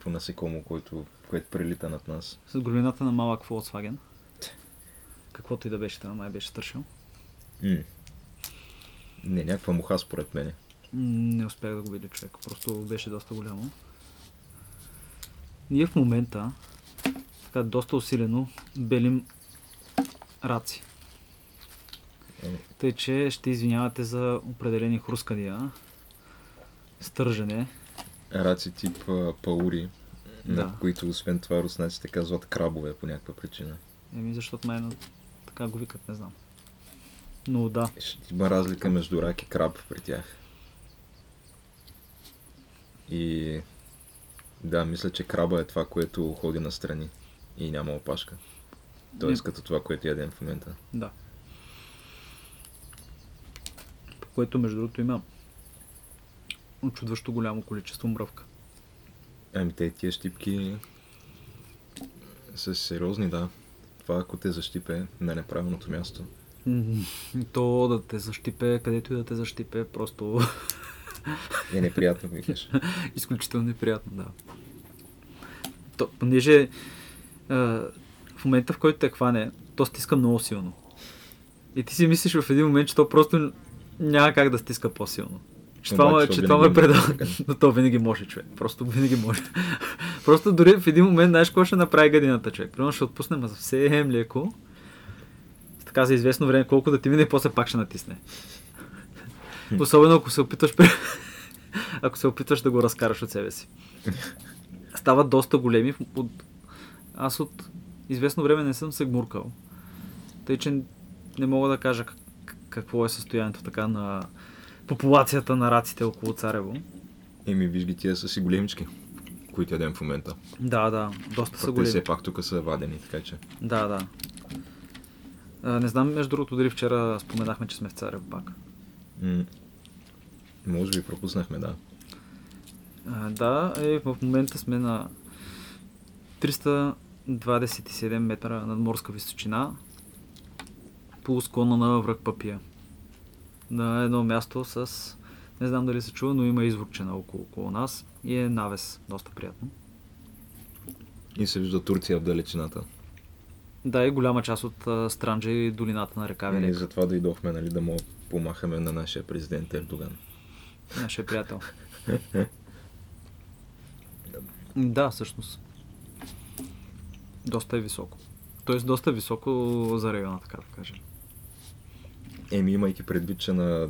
някакво насекомо, което, което прилита над нас. С големината на малък Volkswagen. Каквото и да беше, там май беше тършил. М. Не, някаква муха според мене. М, Не успях да го видя човек. Просто беше доста голямо. Ние в момента така доста усилено белим раци. Е, Тъй, че ще извинявате за определени хрускания, стържене. раци тип паури, Да. на които освен това руснаците казват крабове по някаква причина. Еми, защото май така го викат, не знам. Но да, Ще има разлика между рак и краб при тях. И да, мисля, че краба е това, което ходи настрани и няма опашка. Тоест Не. като това, което ядем в момента. да. По което, между другото, има очудващо голямо количество мръвка. Ами те тия щипки са сериозни, да. Това ако те защипе на неправилното място. То да те защипе, където и да те защипе, просто Е неприятно, викаш. изключително неприятно, да. То, понеже а, в момента, в който те хване, то стиска много силно. И ти си мислиш в един момент, че то просто няма как да стиска по-силно. Че това, че това ме предава. Но то винаги може, човек. Просто винаги може. Просто дори в един момент, знаеш какво ще направи гадината, човек? Примерно ще отпусне ма съвсем леко. Така за известно време, колко да ти мине и после пак ще натисне. Особено ако се опитваш при- ако се опитваш да го разкараш от себе си. Стават доста големи. От... Аз от известно време не съм се гмуркал. Тъй, че не мога да кажа как- какво е състоянието така на популацията на раците около Царево. Еми, виж ги, тия са си големички, които ядем в момента. Да, да, доста са Пък те големи. все пак тук са вадени, така че. Да, да. А, не знам, между другото, дали вчера споменахме, че сме в Царево пак. М- може би пропуснахме, да. А, да, е, в момента сме на 327 метра надморска височина по склона на връх Папия. На едно място с... Не знам дали се чува, но има изворчена около, около нас и е навес. Доста приятно. И се вижда Турция в далечината. Да, и голяма част от Странджа и долината на река И Велик. затова дойдохме, нали, да му помахаме на нашия президент Ердоган. Нашия приятел. да, всъщност. Доста е високо. Тоест доста високо за района, така да кажем. Еми, имайки предвид, че на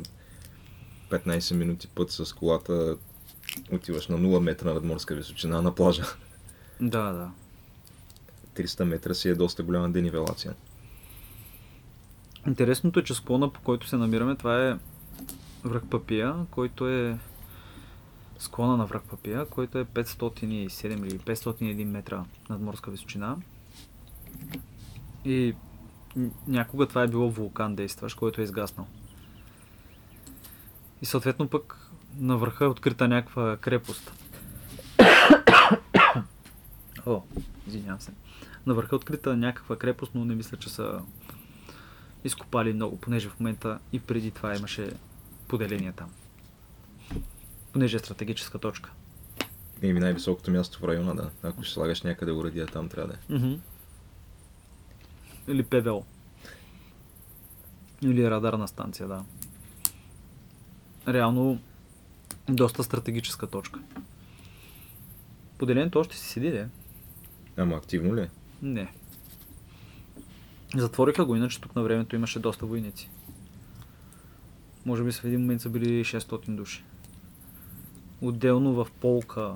15 минути път с колата отиваш на 0 метра надморска височина на плажа. Да, да. 300 метра си е доста голяма денивелация. Интересното е, че склона, по който се намираме, това е връх Папия, който е склона на връх Папия, който е 507 или 501 метра надморска височина. И някога това е било вулкан действащ, който е изгаснал. И съответно пък на върха е открита някаква крепост. О, извинявам се. На върха е открита някаква крепост, но не мисля, че са изкопали много, понеже в момента и преди това имаше поделение там. Понеже е стратегическа точка. Еми, най-високото място в района, да. Ако ще слагаш някъде уредия, там трябва да е. Или ПВО. Или радарна станция, да. Реално доста стратегическа точка. Поделението още си седи, де? Ама активно ли е? Не. Затвориха го, иначе тук на времето имаше доста войници. Може би в един момент са били 600 души. Отделно в полка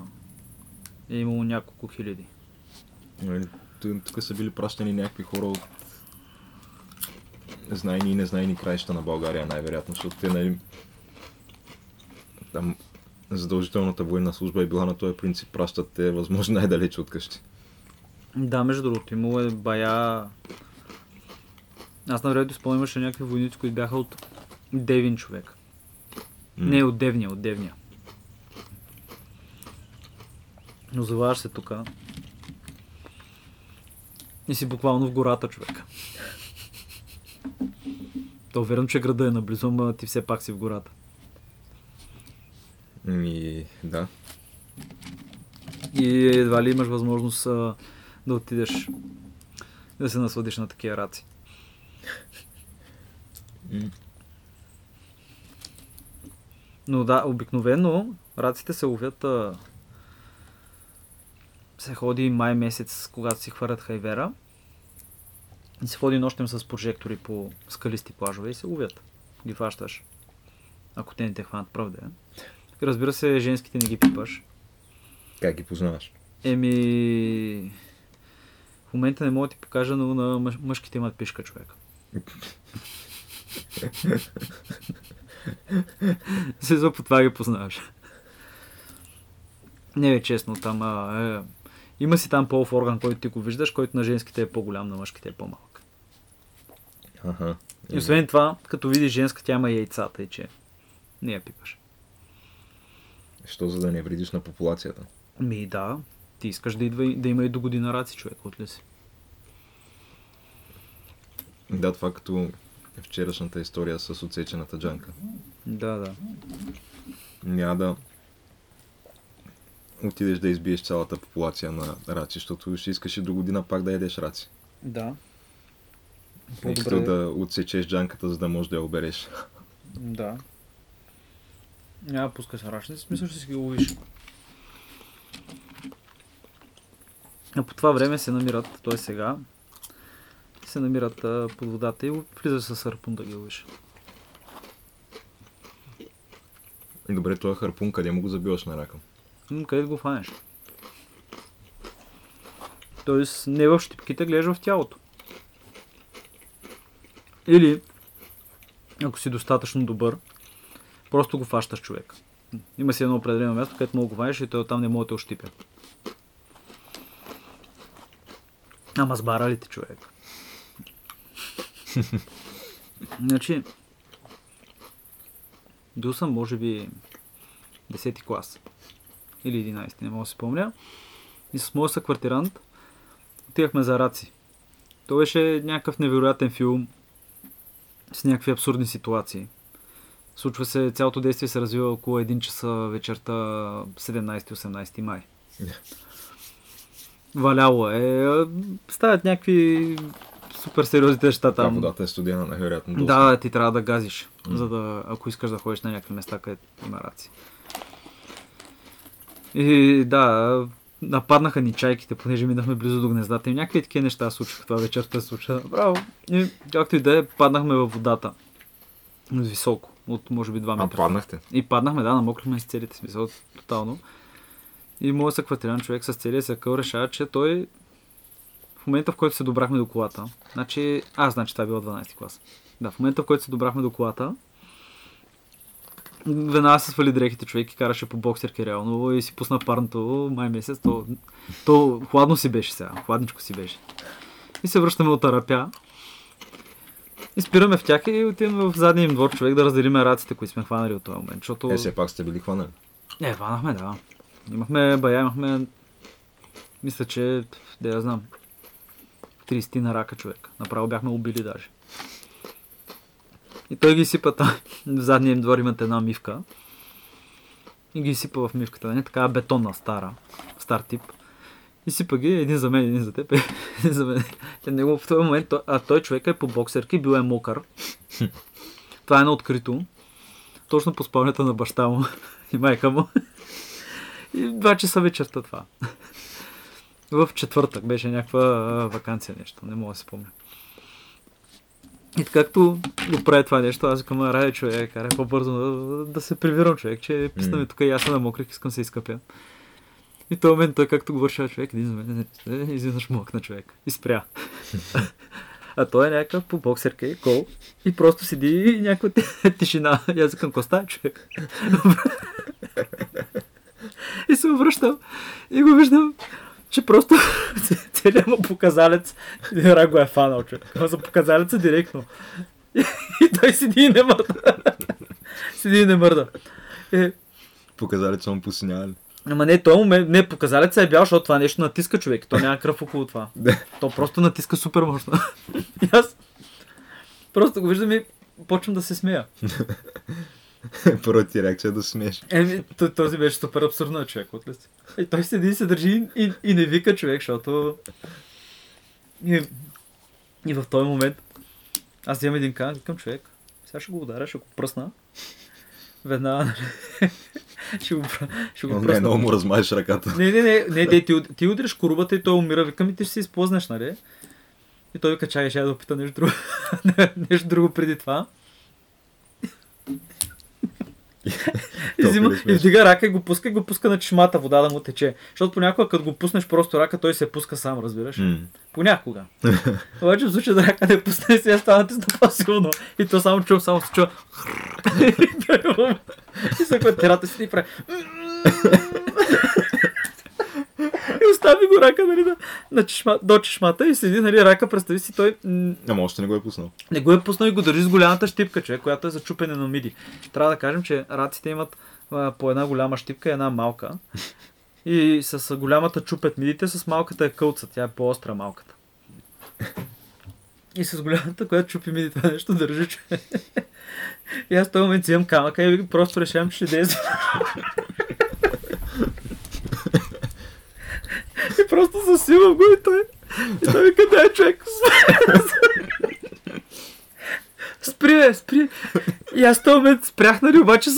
е имало няколко хиляди. Нали, ту- Тук са били пращани някакви хора от знайни и незнайни краища на България, най-вероятно, защото те, нали, там задължителната военна служба е била на този принцип, пращат те възможно най-далече от къщи. Да, между другото, имало е бая... Аз на времето спомням, имаше някакви войници, които бяха от Девин човек. М. Не, от Девния, от Девния. Но заваш се тук. И си буквално в гората, човек. То уверен, че града е наблизо, но ти все пак си в гората. Ми, да. И едва ли имаш възможност а, да отидеш да се насладиш на такива раци. Но да, обикновено раците се ловят а... се ходи май месец, когато си хвърлят хайвера. И се ходи нощем с прожектори по скалисти плажове и се ловят. Ги фащаш. Ако те не те хванат правда. е. Разбира се, женските не ги пипаш. Как ги познаваш? Еми... В момента не мога да ти покажа, но на мъж, мъжките имат пишка човек. Се по това ги познаваш. Не е честно, там а, е, има си там полов орган, който ти го виждаш, който на женските е по-голям, на мъжките е по-малък. Аха. И освен това, като видиш женска, тя има яйцата и че не я пипаш. Що за да не вредиш на популацията? Ми да, ти искаш да, идва, да има и до година раци човек, от ли си? Да, това като вчерашната история с отсечената джанка. Да, да. Няма да отидеш да избиеш цялата популация на раци, защото ще искаш и до година пак да ядеш раци. Да. Вместо да отсечеш джанката, за да можеш да я обереш. Да. Няма пускаш рачни, в смисъл ще си ги ловиш. А по това време се намират, т.е. сега, се намират а, под водата и влизаш с харпун да ги ловиш. Добре, този харпун, къде му го забиваш на рака? Къде го фанеш? Тоест, не в щипките, гледаш в тялото. Или, ако си достатъчно добър, просто го фащаш човек. Има си едно определено място, където мога го фанеш и той оттам не може да те ощипя. Ама с баралите човек. значи, бил съм, може би, 10 клас или 11, не мога да се спомня. И с моят съквартирант отивахме за раци. То беше някакъв невероятен филм с някакви абсурдни ситуации. Случва се, цялото действие се развива около 1 часа вечерта 17-18 май. Валяло е. Стават някакви супер сериозни неща Там там. водата е студена, най-вероятно. Да, ти трябва да газиш, М. за да, ако искаш да ходиш на някакви места, където има раци. И да, нападнаха ни чайките, понеже минахме близо до гнездата и някакви такива неща случиха това вечерта се случва. Браво! И както и да е, паднахме във водата. От високо, от може би 2 А, метра. паднахте. И паднахме, да, намокрихме с целите смисъл, тотално. И моят съквартиран човек с целия съкъл решава, че той в момента, в който се добрахме до колата, значи, а, значи това е било 12 клас. Да, в момента, в който се добрахме до колата, веднага се свали дрехите човек и караше по боксерки реално и си пусна парното май месец. То, то хладно си беше сега, хладничко си беше. И се връщаме от Арапя. И спираме в тях и отиваме в задния им двор човек да разделиме раците, които сме хванали от този момент. Защото... Е, все пак сте били хванали. Не, хванахме, да. Имахме бая, имахме... Мисля, че... Да я знам. 30 на рака човек. Направо бяхме убили даже. И той ги сипа там. В задния им двор имат една мивка. И ги сипа в мивката. Не такава бетонна, стара. Стар тип. И сипа ги един за мен, един за теб. един за мен. И него в този момент, а той човек е по боксерки, бил е мокър. Това е на открито. Точно по спалнята на баща му и майка му. И два часа вечерта това. В четвъртък беше някаква вакансия нещо, не мога да се спомня. И както го прави това нещо, аз викам, рай човек, карай по-бързо да, да се прибирам човек, че писнаме М. тук и аз съм намокрих, искам се изкъпя. И този момент той както го вършава човек, един мен, е, изведнъж мокна човек. И спря. А той е някакъв по боксерка и гол. И просто седи и някаква ти- тишина. И аз викам, коста човек? и се обръщам и го виждам, че просто целият му показалец Рак го е фанал. Ама за показалеца директно. И, той седи и не мърда. седи и не мърда. Е, Показалеца му посиняли. Ама не, той момент, не, показалеца е бял, защото това нещо натиска човек. То няма кръв около това. То просто натиска супер мощно. И аз просто го виждам и почвам да се смея. Първата ти реакция е да смееш. Еми, този беше супер абсурдно човек, от ли си? И той седи и се държи и, и, не вика човек, защото... И, и в този момент аз вземам един кан, викам човек, сега ще го ударя, ще го пръсна. Веднага, нали, ще го, ще го Но не, пръсна. много му размажеш ръката. Не, не, не, не, не ти, ти удриш корубата и той умира. Викам и ти ще се изплъзнеш, нали? И той вика, чакай, ще я да опита нещо друго. нещо друго преди това. взима, вдига рака и го пуска и го пуска на чешмата вода да му тече. Защото понякога, като го пуснеш просто рака, той се пуска сам, разбираш? М. Понякога. Обаче в случая да рака не пусне, сега става натисна по-силно. И то само чувам, само се чува. и всяка терата си и прави. И остави го рака, нали, на, на чешма, до чешмата и седи, нали, рака, представи си, той Ама още не го е пуснал. не го е пуснал и го държи с голямата щипка, човек, която е за чупене на миди. Трябва да кажем, че раците имат а, по една голяма щипка и една малка. И с голямата чупят мидите, с малката е кълца, тя е по-остра малката. И с голямата, която чупи миди това нещо, държи човек. И аз в този момент взимам камъка и просто решавам, че ще действа. И просто засилвам го и той. И той вика, дай човек. Спри, бе, спри. И аз този момент спрях, нали, обаче с...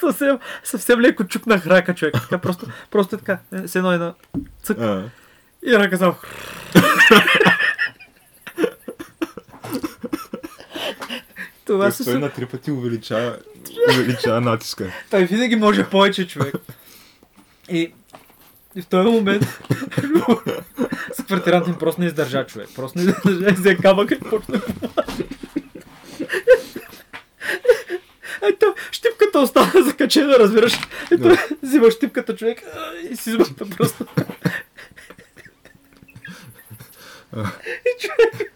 съвсем, съвсем леко чукнах рака, човек. Така просто, просто е така, е, с едно една цък. А, И рака само. Това Тоест, се той на три пъти увеличава, увеличава натиска. Той винаги може повече човек. И, и в този момент с квартирант им просто не издържа човек. Просто не издържа взе камъка и почна. Ето, щипката остана закачена, разбираш. Ето, Да. взима щипката човек и си измъкта просто. и човек...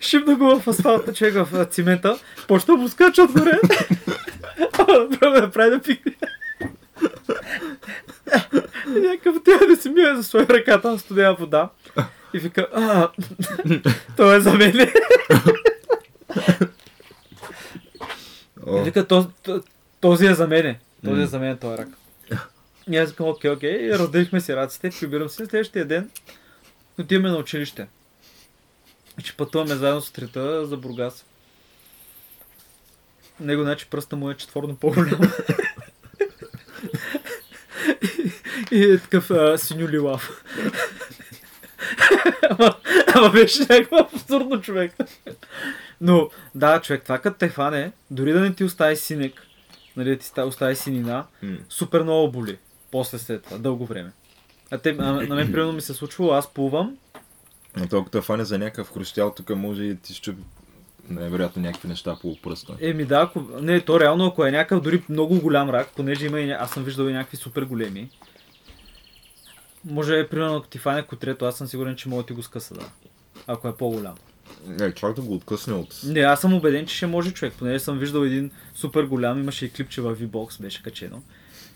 Шибна го в асфалта, човек в цимента, почна му скача отгоре. Пробва да прави да пикне. И някакъв тя да си мие за своя ръка там студена вода. И вика, а, това е за мен. И вика, «То- то- този е за мене. Този е за мен, този рак. И аз викам, окей, окей. Разделихме си раците, прибирам се. Следващия ден отиваме на училище. И че пътуваме заедно сутринта за Бургас. Него, значи, пръста му е четворно по-голям. И, е такъв а, синьо лилав. ама, ама беше някакво абсурдно човек. Но, да, човек, това като те хване, дори да не ти остави синек, нали, да ти ста- остави синина, м. супер много боли. После след това, дълго време. А те, а, на мен примерно ми се случвало, аз плувам, Но толкова фане за някакъв хрустял, тук може и ти щупи най-вероятно някакви неща по пръста. Еми да, ако, не, то реално ако е някакъв дори много голям рак, понеже има и, аз съм виждал и някакви супер големи. Може, примерно, ако ти фане котрето, аз съм сигурен, че мога да ти го скъса, да. Ако е по-голям. Не, чак да го откъсне от... Не, аз съм убеден, че ще може човек, понеже съм виждал един супер голям, имаше и клипче в V-Box, беше качено,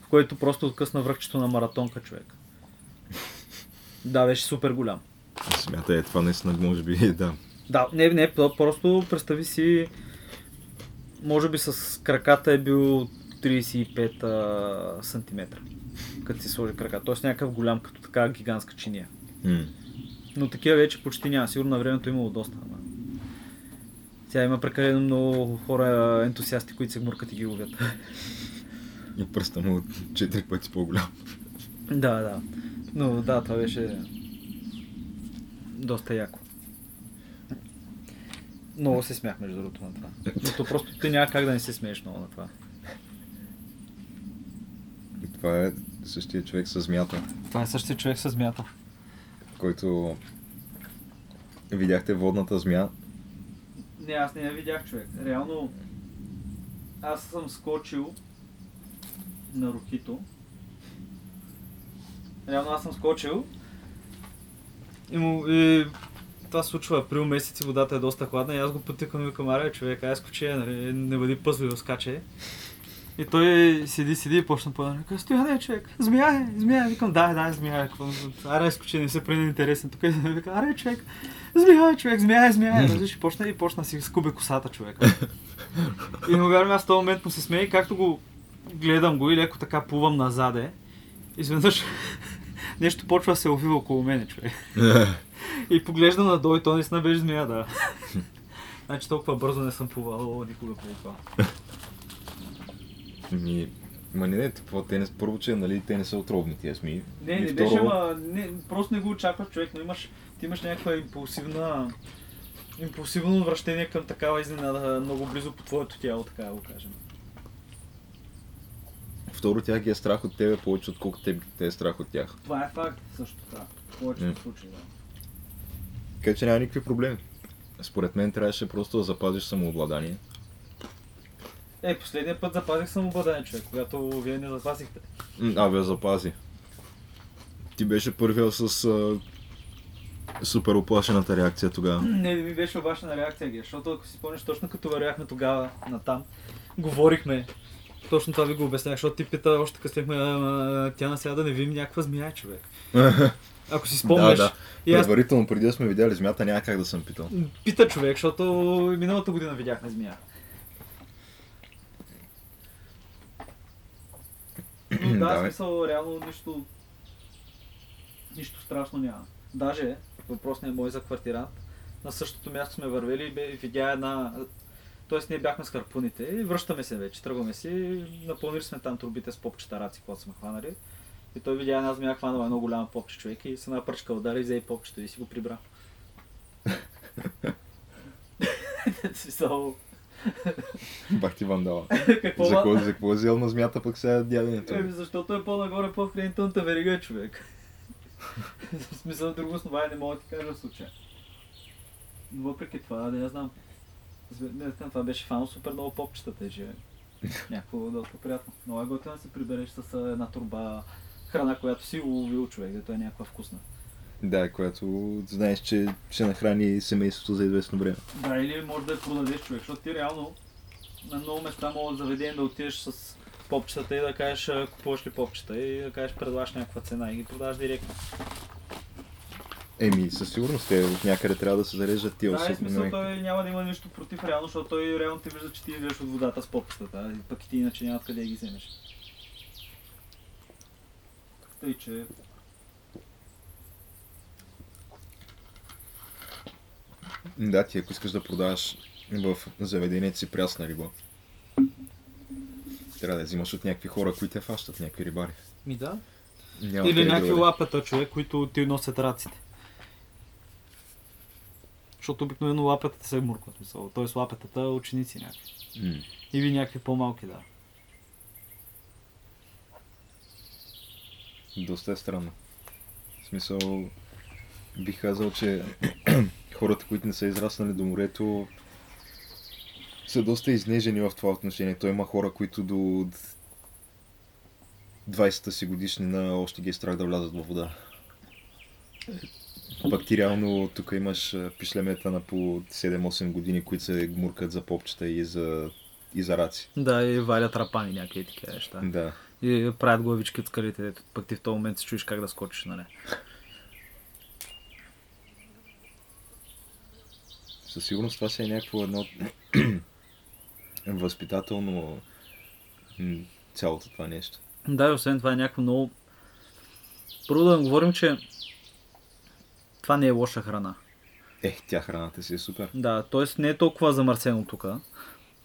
в което просто откъсна връхчето на маратонка човек. Да, беше супер голям. Смятай, е това наистина може би, да. Да, не, не, то просто представи си, може би с краката е бил 35 а, сантиметра, като си сложи крака. Тоест някакъв голям, като така гигантска чиния. М. Но такива вече почти няма. Сигурно на времето имало доста. Ама... Сега има прекалено много хора ентусиасти, които се гмуркат и ги ловят. И пръста му от 4 пъти по-голям. да, да. Но да, това беше доста яко. Много се смях, между другото, на това. Но то просто ти няма как да не се смееш много на това. Това е същия човек с змията, Това е същия човек с змията. който Видяхте водната змия. Не, аз не я видях, човек. Реално, аз съм скочил на рухито. Реално аз съм скочил и, му, и това се случва април месец и водата е доста хладна и аз го потикам и аре човек, ай скочи, нали, не бъди пъзливо, скачай. И той седи, седи и почна по да стоя, не, човек, змия е, змия е. Викам, да, да, змия е. Аре, скочи, не се прави интересен. Тук е, вика, аре, човек, змия е, човек, змия е, змия е. Разбираш, и почна и почна си скубе косата, човек. И не вярвам, аз в този момент му се смея и както го гледам го и леко така плувам назаде, изведнъж нещо почва да се увива около мене, човек. И поглеждам надолу и то наистина беше змия, да. Значи толкова бързо не съм плувал никога преди това. Ми, ма не, не, какво, те не, първо, че нали, те не са отровни тия змии. Не, не второ, беше, ама не, просто не го очакваш човек, но имаш, ти имаш някаква импулсивна импулсивно вращение към такава изненада много близо по твоето тяло, така да го кажем. Второ, тях ги е страх от тебе повече, отколкото те, те е страх от тях. Това е факт също така. В повечето случаи, да. Така че няма никакви проблеми. Според мен трябваше просто да запазиш самообладание. Е, последния път запазих самообладание, човек, когато вие не запазихте. М, Абе, запази. Ти беше първия с а, супер оплашената реакция тогава. Не, не ми беше обачна реакция, ги, защото ако си спомняш, точно като вървяхме тогава натам, говорихме. Точно това ви го обяснях, защото ти пита още сме тя на сега да не видим някаква змия, човек. Ако си спомняш. да, да. И аз Предварително, преди да сме видяли змията, няма как да съм питал. пита човек, защото миналата година видяхме змия. Но да, смисъл, реално нищо, нищо страшно няма. Даже, въпросният мой за квартирант, на същото място сме вървели и видя една... Тоест ние бяхме с харпуните и връщаме се вече, тръгваме си, напълнили сме там турбите с попчета раци, които сме хванали. И той видя една змия хванала едно голямо попче човек и се напърчка удари и взе и попчето и си го прибра. Смисъл, Бах ти вандала. какво За какво, за какво е взел на змията пък сега дяденето? Еми, защото е по-нагоре по хранителната верига, човек. В смисъл, друго основание не мога да ти кажа в случая. Но въпреки това, не знам. Зве- Не знам, това беше фано супер много попчетата, че някакво доста приятно. Много е готино да се прибереш с една турба храна, която си уловил човек, дето е някаква вкусна. Да, която знаеш, че ще нахрани семейството за известно време. Да, или може да я продадеш човек, защото ти реално на много места мога да заведение да отидеш с попчетата и да кажеш купуваш ли попчета и да кажеш предлагаш някаква цена и ги продаваш директно. Еми, със сигурност те от някъде трябва да се зареждат тия Да, и особи. смисъл той няма да има нищо против реално, защото той реално ти вижда, че ти идваш от водата с попчетата, пък и ти иначе няма откъде да ги вземеш. Тъй, че... Да, ти ако искаш да продаваш в заведението си прясна риба, трябва да взимаш от някакви хора, които те фащат, някакви рибари. Ми да. Няма Или някакви другаде. лапета, човек, които ти носят раците. Защото обикновено лапетата се муркват, мисъл. Т.е. лапетата ученици някакви. М. Или някакви по-малки, да. Доста е странно. В смисъл, бих казал, че хората, които не са израснали до морето, са доста изнежени в това отношение. Той има хора, които до 20-та си годишнина още ги е страх да влязат във вода. Пък ти реално тук имаш пишлемета на по 7-8 години, които се гмуркат за попчета и за, и за раци. Да, и валят рапани някакви такива неща. Да. И правят главички от скалите, пък ти в този момент се чуеш как да скочиш, нали? Със сигурност това си е някакво едно възпитателно цялото това нещо. Да, и освен това е някакво много... Първо да говорим, че това не е лоша храна. Е, тя храната си е супер. Да, т.е. не е толкова замърсено тук.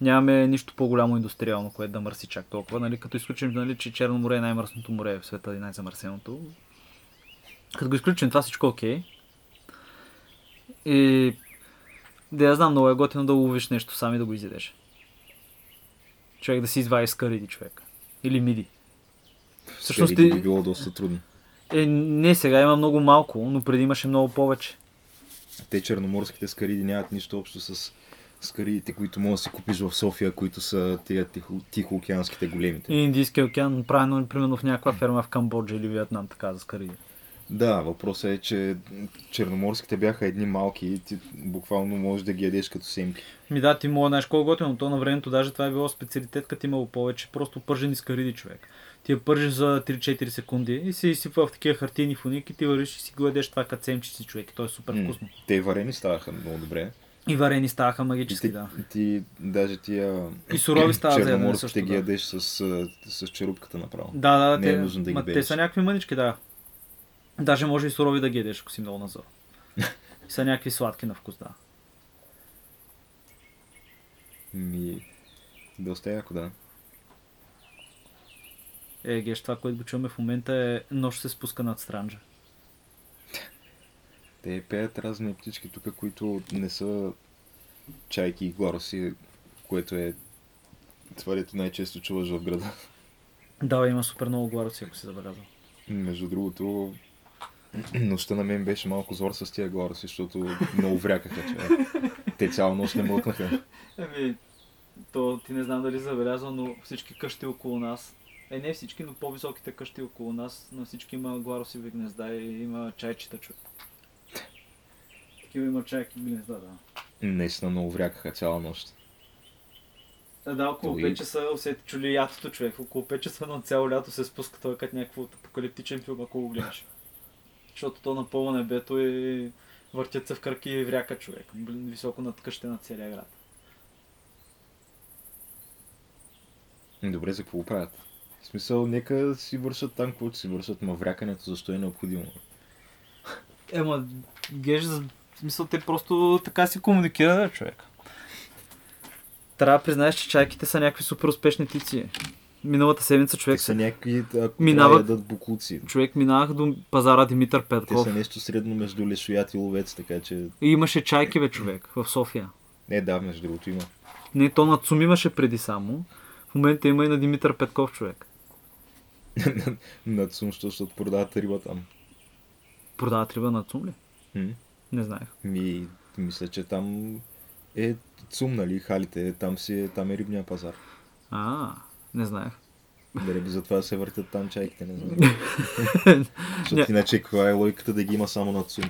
Нямаме нищо по-голямо индустриално, което да мърси чак толкова. Нали? Като изключим, нали, че Черно море е най-мръсното море в света и най-замърсеното. Като го изключим, това всичко е окей. И да я знам, много е готино да ловиш нещо сам и да го изядеш. Човек да си извади скариди, човек. Или миди. Всъщност ти- би било доста трудно. Е, не, сега има много малко, но преди имаше много повече. те черноморските скариди нямат нищо общо с скаридите, които можеш да си купиш в София, които са тия тихо, тихоокеанските големите. И Индийския океан, правилно, примерно в някаква ферма в Камбоджа или Виетнам, така за скариди. Да, въпросът е, че черноморските бяха едни малки и ти буквално можеш да ги ядеш като семки. Ми да, ти мога, знаеш колко готино, то на времето даже това е било специалитет, като имало повече, просто пържени скариди човек. Ти я пържиш за 3-4 секунди и се изсипва в такива хартийни фуники, ти вървиш и си го ядеш това като семчици човек. И то е супер М, вкусно. Те и варени ставаха много добре. И варени ставаха И магически, ти, да. ти даже тия И сурови стават за ядене също, ги да. ядеш с, с черупката направо. Да, да, Не е те, нужно да ги ма, те са някакви мънички, да. Даже може и сурови да ги ядеш, ако си много назор. И са някакви сладки на вкус, да. Ми, доста яко, да. Е, геш, това, което го чуваме в момента е нощ се спуска над Странджа. Те пеят разни птички тук, които не са чайки и глароси, което е това, дето най-често чуваш в града. Да, има супер много глароци, ако си забелязал. Между другото, нощта на мен беше малко зор с тия глароси, защото много врякаха, че те цяла нощ не млъкнаха. Еми, то ти не знам дали забелязал, но всички къщи около нас, е не всички, но по-високите къщи около нас, на всички има гларосиви гнезда и има чайчета човек. Такива има чайки гнезда, да. Наистина много врякаха цяла нощ. Е, да, около Той- 5 часа усети чули ятото човек. Около 5 часа на цяло лято се спуска той като някакво апокалиптичен филм, ако го гледаш. Защото то напълва небето и въртят се в кръки и вряка човек. Блин, Високо над къщите на целия град. Добре, за какво го правят? В смисъл, нека си вършат там, каквото си вършат, ма врякането защо е необходимо? Ема, геш, в смисъл те просто така си комуникира човек. Трябва да признаеш, че чайките са някакви супер успешни птици. Миналата седмица Те човек, са се... някакви, ако да ядат буклуци. човек минавах до пазара Димитър Те Петков. са нещо средно между лешоят и ловец, така че... И имаше чайки, бе, човек, в София. Не, да, между другото има. Не, то на Цум имаше преди само. В момента има и на Димитър Петков, човек. Над сум, що- защото продават риба там. Продават риба на Цум ли? М? Не знаех. Ми, мисля, че там е цум, нали, халите, там, си, е- там е рибния пазар. А, не знаех. Дали затова се въртят там чайките, не знам. Защото иначе каква е логиката да ги има само на цум?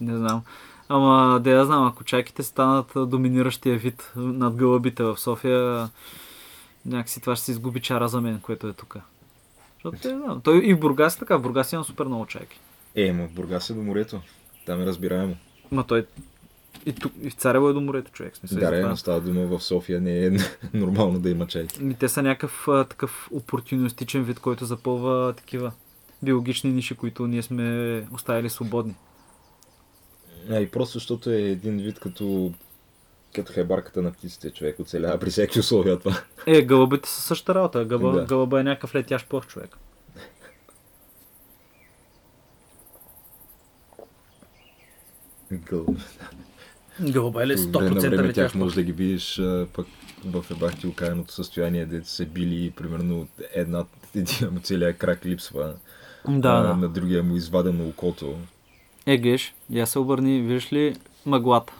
Не знам. Ама, да я знам, ако чайките станат доминиращия вид над гълъбите в София, някакси това ще се изгуби чара за мен, което е тук. Защото не знам. Той и в Бургас е така. В Бургас има супер много чайки. Е, ма в Бургас е до морето. Там е разбираемо. Ма той и, тук, и в Царево е до морето, човек. Смисъл, и Да, реално става дума в София, не е нормално да има чайки. Ми, те са някакъв а, такъв опортунистичен вид, който запълва такива биологични ниши, които ние сме оставили свободни. А и просто защото е един вид като като хебарката на птиците, човек оцелява при всеки условия това. Е, гълъбите са същата работа. Гълъба, Да. гълъба е някакъв летящ плъх човек. Гъл. Гълъба е ли По време на 100% време тях може да ги видиш пък в ебахти окаяното състояние, дето се били, примерно една, един му целият крак липсва, Да, а, да. на другия му извадено окото. Е, геш, я се обърни, виждаш ли мъглата?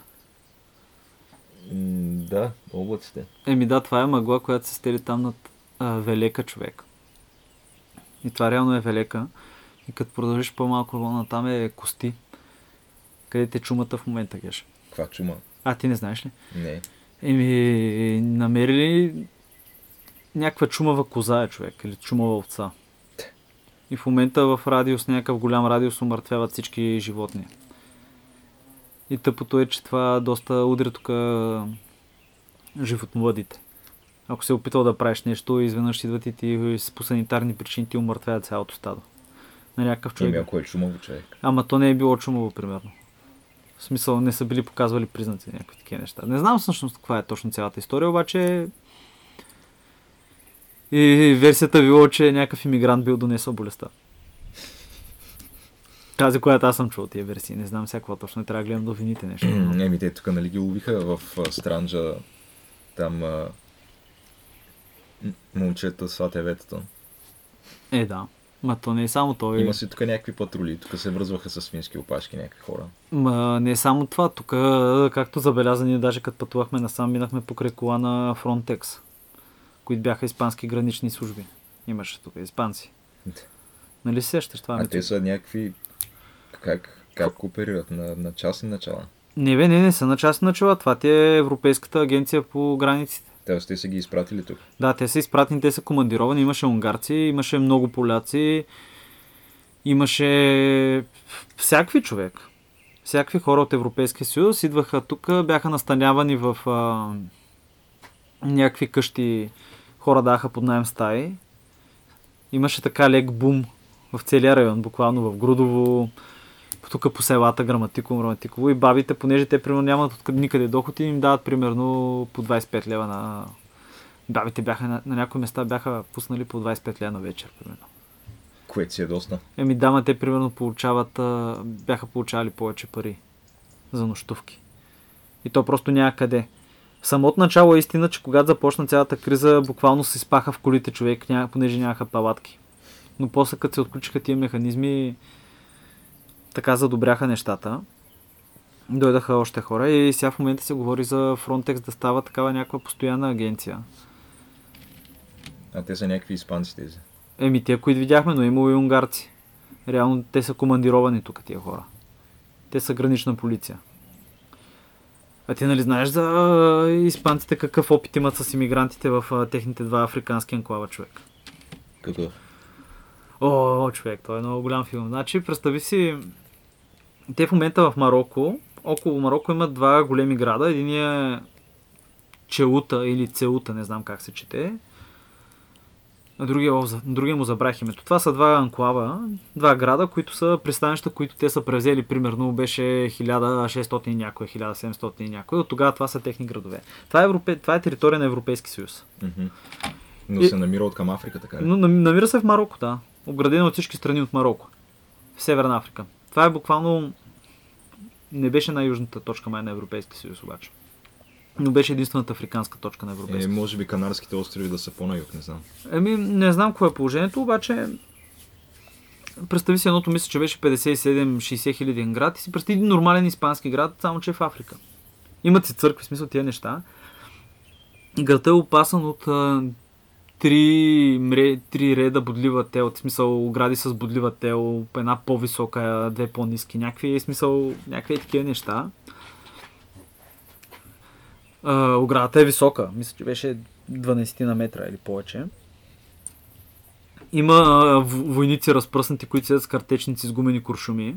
М, да, облаците. Еми да, това е мъгла, която се стели там над а, Велека човек. И това реално е Велека. И като продължиш по-малко на там е Кости. Където е чумата в момента, геш. Каква чума? А, ти не знаеш ли? Не. Еми, намерили някаква чумава коза е човек, или чумава овца. И в момента в радиус, някакъв голям радиус, умъртвяват всички животни. И тъпото е, че това доста удря тук животновъдите. Ако се е опитал да правиш нещо, изведнъж идват и ти по санитарни причини ти умъртвяват цялото стадо. На някакъв човек. Еми, ако е чумаво човек. Ама то не е било чумово, примерно. В смисъл, не са били показвали признаци някакви такива неща. Не знам всъщност каква е точно цялата история, обаче и версията било, че някакъв иммигрант бил донесъл болестта. Тази, която аз съм чул тия версии. Не знам всяко точно. Не трябва да гледам до вините нещо. Еми, те тук, нали, ги ловиха в Странджа, там а, момчета с АТВ-тата. Е, да. Ма то не е само той. Има си тук някакви патрули, тук се връзваха с свински опашки някакви хора. Ма не е само това. Тук, както забеляза, ние даже като пътувахме насам, минахме покрай кола на Frontex, които бяха испански гранични служби. Имаше тук испанци. Нали се сещаш това? А ме те са някакви... Как, как оперират? На, на частни начала? Не, бе, не, не са на част начала. Това ти е Европейската агенция по границите. Тоест те са ги изпратили тук. Да, те са изпратени, те са командировани. Имаше унгарци, имаше много поляци, имаше всякакви човек. Всякакви хора от Европейския съюз идваха тук, бяха настанявани в а, някакви къщи, хора даха под найем стаи. Имаше така лек бум в целия район, буквално в Грудово, тук по селата, Граматиково, Граматиково и бабите, понеже те примерно нямат никъде доходи, им дават примерно по 25 лева на... Бабите бяха на, на някои места бяха пуснали по 25 лева на вечер, примерно. Което си е доста. Еми дама, те примерно получават, а, бяха получавали повече пари за нощувки. И то просто няма къде. В самото начало е истина, че когато започна цялата криза, буквално се спаха в колите човек, ня... понеже нямаха палатки. Но после като се отключиха тия механизми, така задобряха нещата. Дойдаха още хора и сега в момента се говори за Frontex да става такава някаква постоянна агенция. А те са някакви испанци тези. Еми, те, които видяхме, но има и унгарци. Реално те са командировани тук, тия хора. Те са гранична полиция. А ти нали знаеш за испанците какъв опит имат с иммигрантите в техните два африкански анклава, човек? Какъв? О, човек, той е много голям филм. Значи, представи си, те в момента в Марокко, около Марокко имат два големи града. Един е Челута или Цеута, не знам как се чете. Другия, другия му забрах името. Това са два анклава, два града, които са пристанища, които те са превзели, примерно беше 1600 и някой, 1700 и някой. От тогава това са техни градове. Това е, Европе... това е територия на Европейски съюз. Но И- се намира от към Африка, така ли? Но нам- намира се в Марокко, да. Обградена от всички страни от Марокко. В Северна Африка. Това е буквално... Не беше най-южната точка май на Европейския съюз обаче. Но беше единствената африканска точка на Е, Европейския съюз. може би Канарските острови да са по-на-юг, не знам. Еми, не знам какво е положението, обаче... Представи си едното, мисля, че беше 57-60 хиляден град и си представи един нормален испански град, само че е в Африка. Имат си църкви, в смисъл тия неща. Градът е опасан от три, мре, три реда бодлива тел, в смисъл огради с бодлива тел, една по-висока, две по-низки, някакви, смисъл, някакви такива неща. А, оградата е висока, мисля, че беше 12 на метра или повече. Има а, войници разпръснати, които седят с картечници с гумени куршуми.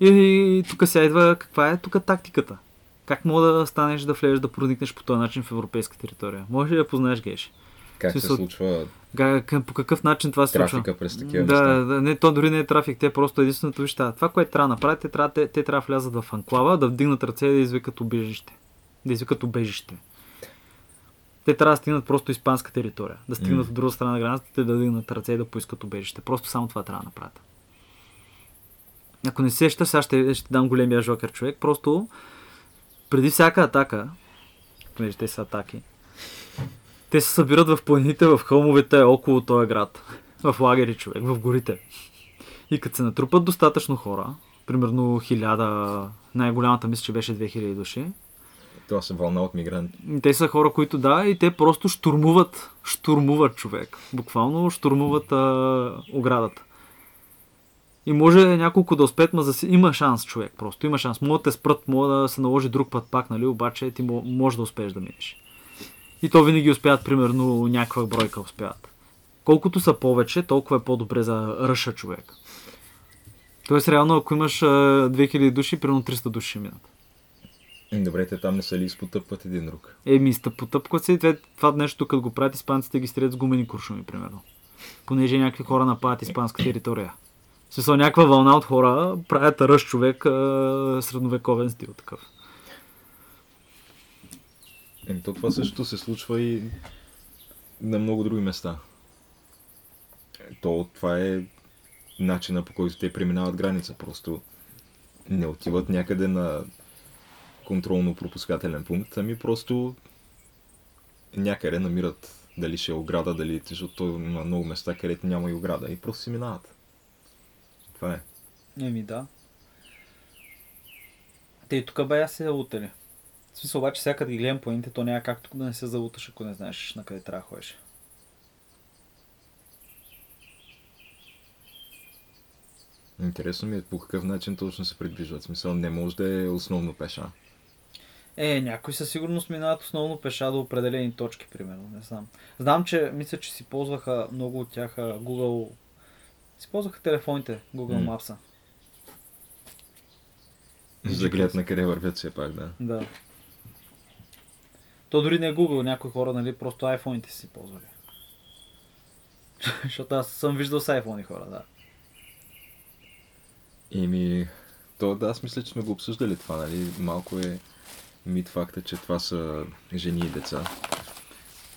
И, и тук сега идва каква е тук тактиката. Как мога да станеш да влезеш да проникнеш по този начин в европейска територия? Може ли да познаеш геш? Как се Смисъл, случва към- По какъв начин това се случва? трафика през такива да, места? да, не, то дори не е трафик, те просто единственото вижте. Това, което трябва да направят, те трябва, те, те трябва да влязат в анклава, да вдигнат ръце и да извикат убежище. Да извикат убежище. Те трябва да стигнат просто испанска територия. Да стигнат от друга страна на границата, да вдигнат ръце и да поискат убежище. Просто само това трябва да направят. Ако не се сещаш, сега ще, ще дам големия жокер човек. Просто преди всяка атака, понеже те са атаки, те се събират в планините, в хълмовете около този град. В лагери човек, в горите. И като се натрупат достатъчно хора, примерно хиляда, най-голямата мисля, че беше 2000 души, Това са вълна от мигранти. и те са хора, които да, и те просто штурмуват, штурмуват човек. Буквално штурмуват а, оградата. И може няколко да успеят, ма за си... има шанс човек просто. Има шанс. Могат да те спрат, може да се наложи друг път пак, нали? Обаче ти мо- може да успееш да минеш. И то винаги успяват, примерно, някаква бройка успяват. Колкото са повече, толкова е по-добре за ръша човек. Тоест, реално, ако имаш а, 2000 души, примерно 300 души ще минат. Добре, те там не са ли изпотъпват един друг? Еми, стъп потъпкват се и това, нещо, като го правят испанците, ги стрелят с гумени куршуми, примерно. Понеже някакви хора нападат испанска територия. В смисъл, някаква вълна от хора правят ръж човек средновековен стил такъв. Еми, то това също се случва и на много други места. То това е начина по който те преминават граница. Просто не отиват някъде на контролно-пропускателен пункт, ами просто някъде намират дали ще е ограда, дали защото на много места, където няма и ограда. И просто си минават. Това е. Еми да. Те и тук бая се залутали. В смисъл обаче сега като ги гледам по то няма както да не се залуташ, ако не знаеш на къде трябва да ходиш. Интересно ми е по какъв начин точно се придвижват. Смисъл не може да е основно пеша. Е, някои със сигурност минават основно пеша до определени точки, примерно. Не знам. Знам, че мисля, че си ползваха много от тях Google. Си ползваха телефоните, Google. Maps. За да гледат на къде вървят все пак, да. Да. То дори не е Google, някои хора, нали, просто iPhone-ите си ползвали. Защото аз съм виждал с iPhone хора, да. Ими, то да, аз мисля, че сме го обсъждали това, нали? Малко е мит факта, че това са жени и деца.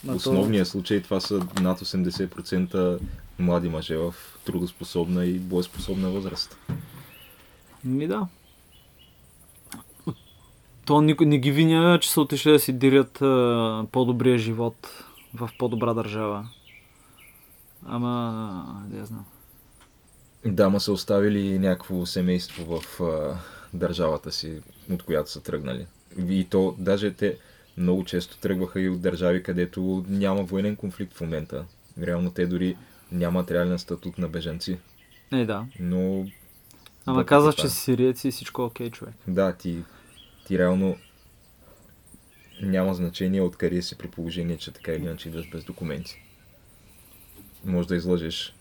В то- основния случай това са над 80% млади мъже в трудоспособна и боеспособна възраст. Ми да. То никой не ги виня, че са отишли да си дирят а, по-добрия живот в по-добра държава. Ама, не знам. Да, ма са оставили някакво семейство в а, държавата си, от която са тръгнали. И то, даже те много често тръгваха и от държави, където няма военен конфликт в момента. Реално те дори нямат реален статут на бежанци. Е, да. Но Ама това. че си сириец и всичко е окей, човек. да, ти, ти реално няма значение откъде си при положение, че така или иначе идваш без документи. Може да излъжеш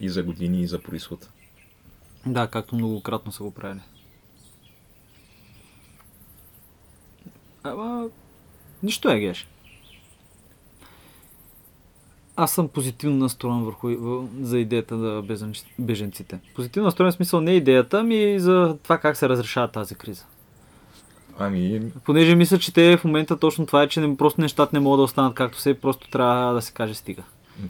и за години, и за происход. Да, както многократно са го правили. Ама, нищо е геш. Аз съм позитивно настроен върху, за идеята бежанци- беженците. Позитивно настроен смисъл не идеята, ми за това как се разрешава тази криза. Ами, Понеже мисля, че те в момента точно това е, че не, просто нещата не могат да останат както се, просто трябва да се каже стига.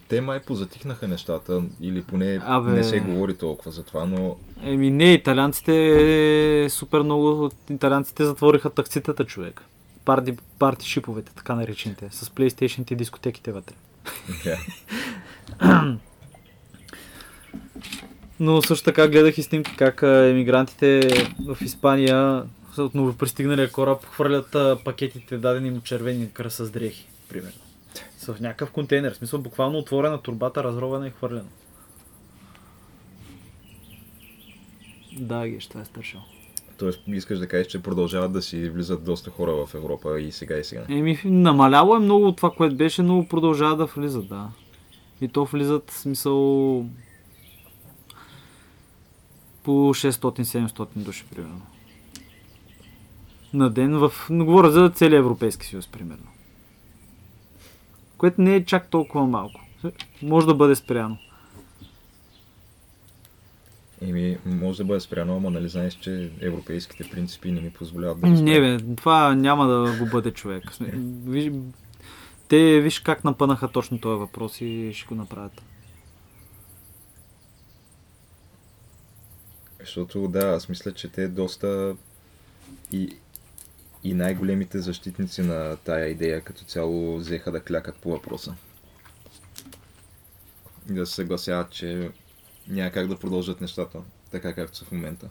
Те май позатихнаха нещата, или поне Абе. не се говори толкова за това, но Еми не, италианците супер много, италианците затвориха такситата човек. Парти, парти шиповете, така наречените, с PlayStation и дискотеките вътре. да. Но също така гледах и снимки как емигрантите в Испания от новопристигналия кораб хвърлят а, пакетите дадени от червени кръса с дрехи, примерно. Са в някакъв контейнер, в смисъл буквално отворена турбата, разровена и хвърлена. Да, геш, това е страшно. Тоест, искаш да кажеш, че продължават да си влизат доста хора в Европа и сега и сега. Еми, намаляло е много от това, което беше, но продължава да влизат, да. И то влизат, в смисъл, по 600-700 души, примерно. На ден, в... но говоря за целия Европейски съюз, примерно. Което не е чак толкова малко. Може да бъде спряно. Еми, може да бъде спряно, ама нали знаеш, че европейските принципи не ми позволяват да. Не бе, това няма да го бъде човек. Виж, те виж как напънаха точно този въпрос и ще го направят. Защото да, аз мисля, че те доста и, и най-големите защитници на тая идея като цяло взеха да клякат по въпроса. И да се съгласяват, че няма как да продължат нещата така както са в момента.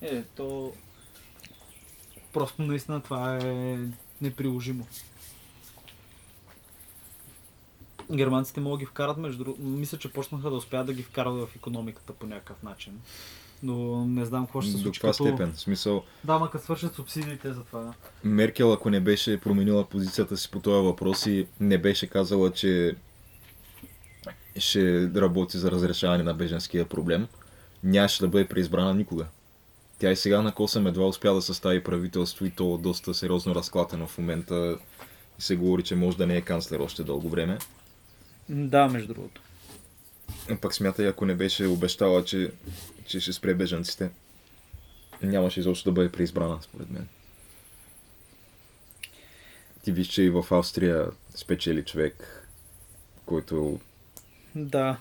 Е, то... Просто наистина това е неприложимо. Германците могат ги вкарат, между. Мисля, че почнаха да успеят да ги вкарат в економиката по някакъв начин. Но не знам какво ще се До случи. каква като- степен? В смисъл, Да, ма като свършат субсидиите за това. Меркел, ако не беше променила позицията си по този въпрос и не беше казала, че ще работи за разрешаване на беженския проблем, нямаше да бъде преизбрана никога. Тя и сега на косъм едва успя да състави правителство и то доста сериозно разклатено в момента и се говори, че може да не е канцлер още дълго време. Да, между другото. Пък смятай, ако не беше обещала, че, че ще спре бежанците, нямаше изобщо да бъде преизбрана, според мен. Ти виж, че и в Австрия спечели човек, който Да.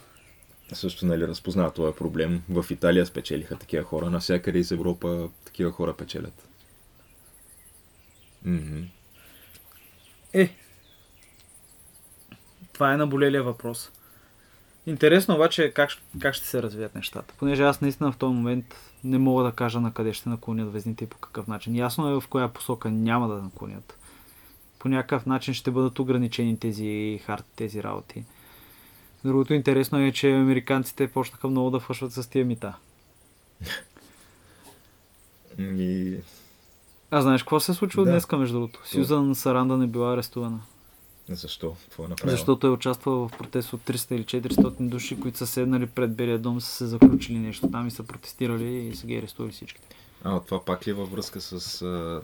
също нали, разпознава този проблем. В Италия спечелиха такива хора, навсякъде из Европа такива хора печелят. Мгм. Е, Това е наболелия въпрос. Интересно обаче как, как ще се развият нещата. Понеже аз наистина в този момент не мога да кажа на къде ще наклонят везните и по какъв начин. Ясно е в коя посока няма да наклонят. По някакъв начин ще бъдат ограничени тези харти, тези работи. Другото интересно е, че американците почнаха много да фъшват с тия мита. И... А знаеш какво се случва Да. днес, между другото? Сюзан Саранда не била арестувана. Защо? Какво е направил? Защото е участвала в протест от 300 или 400 души, които са седнали пред Белия дом, са се заключили нещо там и са протестирали и са ги арестували всичките. А, това пак ли е във връзка с а,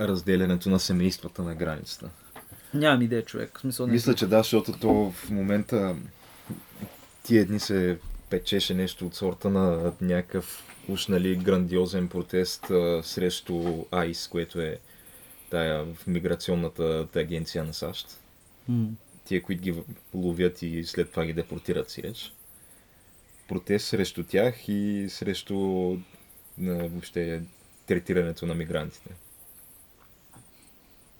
разделянето на семействата на границата? Нямам идея, човек. В смисъл, не Мисля, че да, защото то в момента тия дни се печеше нещо от сорта на някакъв уж нали, грандиозен протест а, срещу АИС, което е тая в миграционната агенция на САЩ. Тия, които ги ловят и след това ги депортират си реч. Протест срещу тях и срещу на, въобще третирането на мигрантите.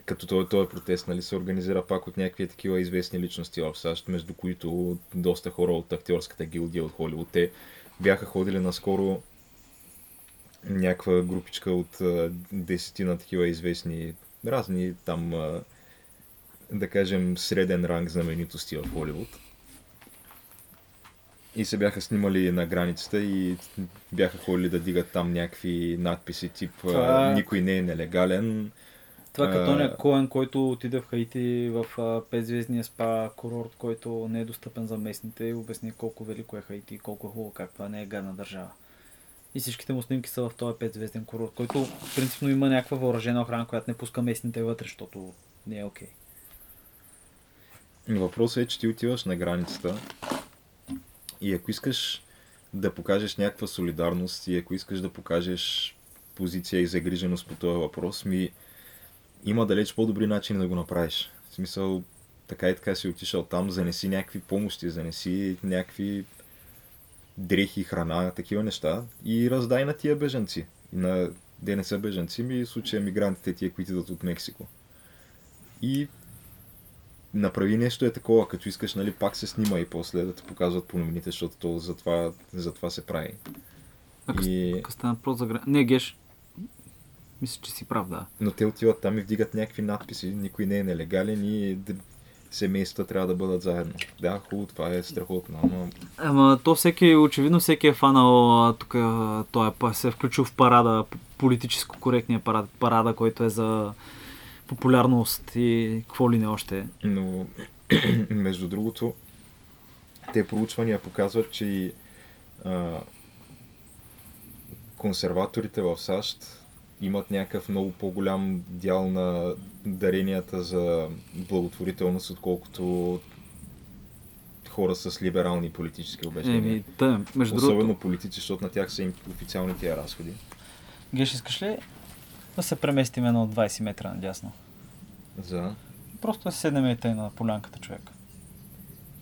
Като този, този протест нали, се организира пак от някакви такива известни личности в САЩ, между които доста хора от актьорската гилдия от Холивуд. Те бяха ходили наскоро някаква групичка от десетина такива известни разни там да кажем, среден ранг знаменитости в Холивуд. И се бяха снимали на границата и бяха ходили да дигат там някакви надписи тип Това- а, никой не е нелегален. Това е като А, оня Коен, който отиде в Хаити в а, 5-звездния спа курорт, който не е достъпен за местните и обясни колко велико е Хаити и колко е хубаво, как това не е гадна държава. И всичките му снимки са в този 5-звезден курорт, който принципно има някаква въоръжена охрана, която не пуска местните вътре, защото не е окей. Въпросът е, че ти отиваш на границата и ако искаш да покажеш някаква солидарност и ако искаш да покажеш позиция и загриженост по този въпрос, ми има далеч по-добри начини да го направиш. В смисъл, така и така си отишъл там, занеси някакви помощи, занеси някакви дрехи, храна, такива неща и раздай на тия бежанци. На де не бежанци, ми случая мигрантите тия, които идват от Мексико. И направи нещо е такова, като искаш, нали, пак се снима и после да те показват по новините, защото то за това, за това се прави. А И... къс стана въпрос за. Не, Геш. Мисля, че си прав, да. Но те отиват там и вдигат някакви надписи, никой не е нелегален и семейства трябва да бъдат заедно. Да, хубаво, това е страхотно, ама Ама то всеки, очевидно всеки е фанал тук, той е, се е включил в парада, политическо коректния парад, парада, който е за популярност и какво ли не още. Но, между другото, те проучвания показват, че и, а, консерваторите в САЩ имат някакъв много по-голям дял на даренията за благотворителност, отколкото хора с либерални политически убеждения. Еми, да, между Особено другото. политици, защото на тях са им официални тия разходи. Геш, искаш ли да се преместим едно от 20 метра надясно? За... Просто да седнем и тъй на полянката, човек.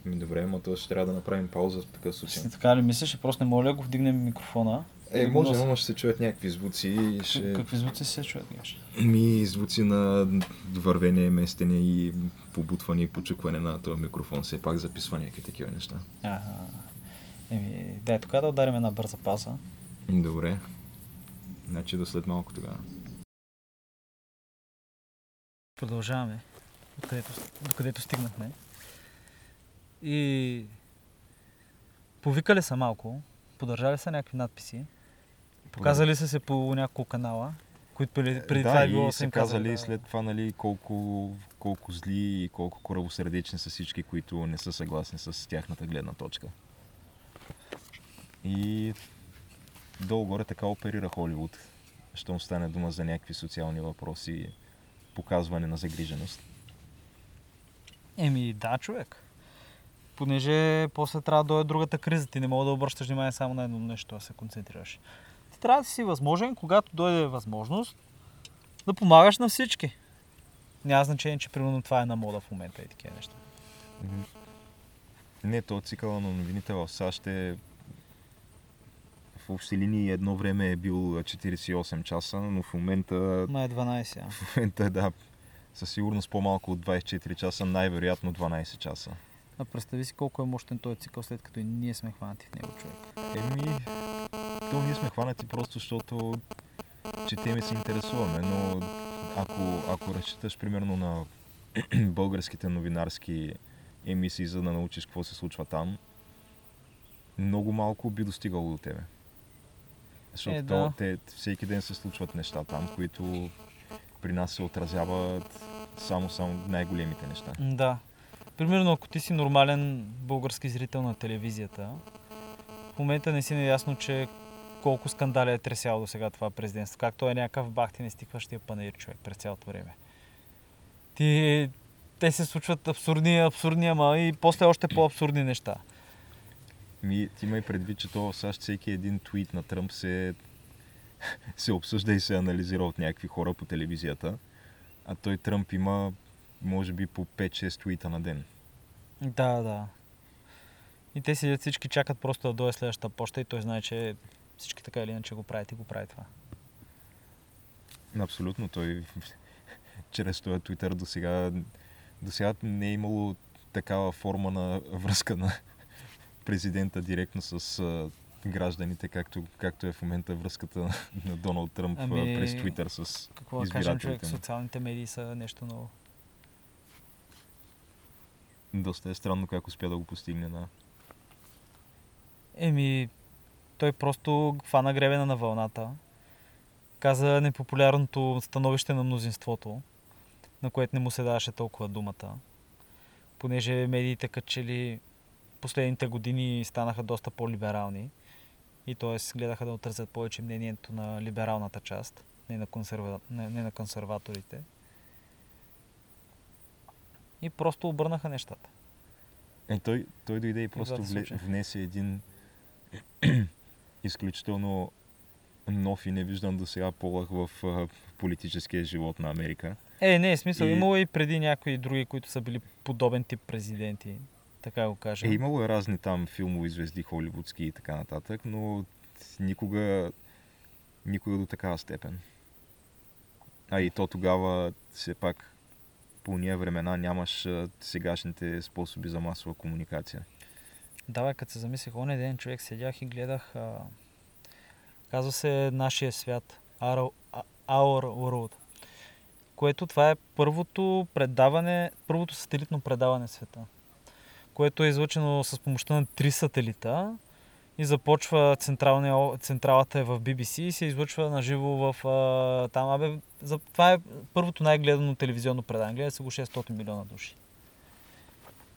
Ми добре, но то ще трябва да направим пауза в такъв случай. Си така ли мислиш? Просто не мога да го вдигнем микрофона? Е, може, но ще се чуят някакви звуци и ще... Какви звуци се чуят, Геш? Ми звуци на вървене, местене и побутване и почукване на този микрофон. Все пак записва някакви такива неща. Ага. Еми, дай тук да ударим една бърза паза. Добре. Значи до след малко тогава. Продължаваме, докъдето, докъдето стигнахме. И повикали са малко, подържали са някакви надписи, показали са се по няколко канала, които преди, преди да, това е и било са им казали казали, след това, нали, колко, колко зли и колко коравосърдечни са всички, които не са съгласни с тяхната гледна точка. И долу-горе така оперира Холивуд. Щом стане дума за някакви социални въпроси, показване на загриженост. Еми да, човек. Понеже после трябва да дойде другата криза. Ти не мога да обръщаш внимание само на едно нещо, да се концентрираш. Ти трябва да си възможен, когато дойде възможност, да помагаш на всички. Няма значение, че примерно това е на мода в момента и такива неща. Не, то цикъла на новините в САЩ е в общи линии едно време е бил 48 часа, но в момента, Ма е 12, а. в момента да, със сигурност по-малко от 24 часа, най-вероятно 12 часа. А представи си колко е мощен този цикъл, след като и ние сме хванати в него, човек. Еми, то ние сме хванати просто защото четем и се интересуваме, но ако, ако разчиташ примерно на българските новинарски емисии, за да научиш какво се случва там, много малко би достигало до тебе. Защото Е, да. те, всеки ден се случват неща там, които при нас се отразяват само, само най-големите неща. Да. Примерно, ако ти си нормален български зрител на телевизията, в момента не си наясно, че колко скандали е тресяло до сега това президентство. Както е някакъв бахти не стикващия панаир човек през цялото време. Ти, те се случват абсурдни, абсурдни, ама и после още по-абсурдни неща. Ми, ти имай предвид, че то в САЩ всеки един твит на Тръмп се, се обсъжда и се анализира от някакви хора по телевизията. А той Тръмп има, може би, по 5-6 твита на ден. Да, да. И те седят всички чакат просто да дойде следващата почта и той знае, че всички така или иначе го правят и го прави това. Абсолютно, той чрез този Twitter до сега, до сега не е имало такава форма на връзка на президента директно с а, гражданите, както, както е в момента връзката на Доналд Тръмп Ами, през Twitter с Какво да кажем, човек, социалните медии са нещо ново. Доста е странно как успя да го постигне. Да. Еми, той просто хвана гребена на вълната. Каза непопулярното становище на мнозинството, на което не му се даваше толкова думата. Понеже медиите като че ли последните години станаха доста по-либерални и т.е. гледаха да отразят повече мнението на либералната част, не на, консерва... не, не на консерваторите. И просто обърнаха нещата. Е, той, той дойде и просто вле, внесе един изключително нов и невиждан до сега полъх в политическия живот на Америка. Е, не, смисъл, И- имало е и преди някои други, които са били подобен тип президенти, така го кажа. Е, имало е разни там филмови звезди, холивудски и така нататък, но никога, никога до такава степен. А и то тогава, все пак, по уния времена нямаш сегашните способи за масова комуникация. Давай, като се замислих, оня ден човек седях и гледах, а... казва се Нашия свят, Our, Our World, което това е първото предаване, първото сателитно предаване в света, което е излъчено с помощта на три сателита и започва централата е в BBC и се излъчва на живо в а, там. Абе, за, това е първото най-гледано телевизионно предаване. Гледа се го 600 милиона души.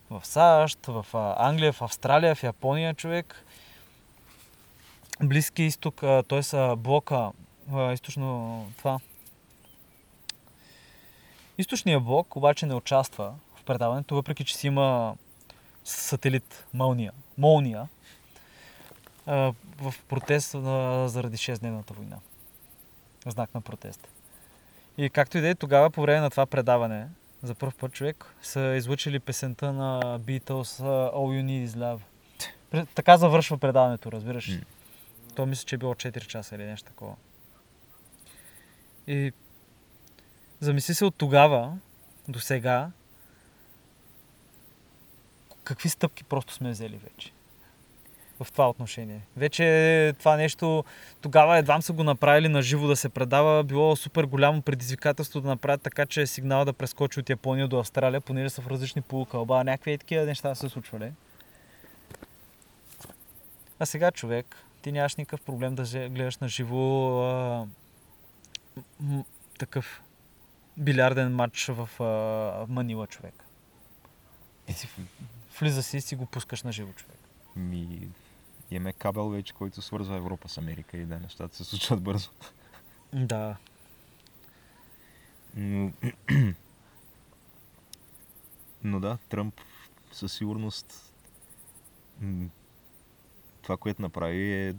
В САЩ, в Англия, в Австралия, в Япония човек. Близки изток, т.е. блока, а, източно това. Източният блок обаче не участва в предаването, въпреки че си има сателит Молния, Молния в протест заради 6-дневната война. Знак на протест. И както и да е, тогава по време на това предаване, за първ път човек, са излучили песента на Beatles All You Need Is Love. Така завършва предаването, разбираш. М. То мисля, че е било 4 часа или нещо такова. И замисли се от тогава до сега какви стъпки просто сме взели вече в това отношение. Вече това нещо, тогава едва са го направили на живо да се предава, било супер голямо предизвикателство да направят така, че сигнал да прескочи от Япония до Австралия, понеже са в различни полукълба, някакви е такива неща са случвали. А сега човек, ти нямаш никакъв проблем да гледаш на живо а, такъв билярден матч в а, Манила човек. И си влиза си и си го пускаш на живо човек. Ми, имаме кабел вече, който свързва Европа с Америка и да, нещата се случват бързо. Да. Но, но да, Тръмп със сигурност това, което направи е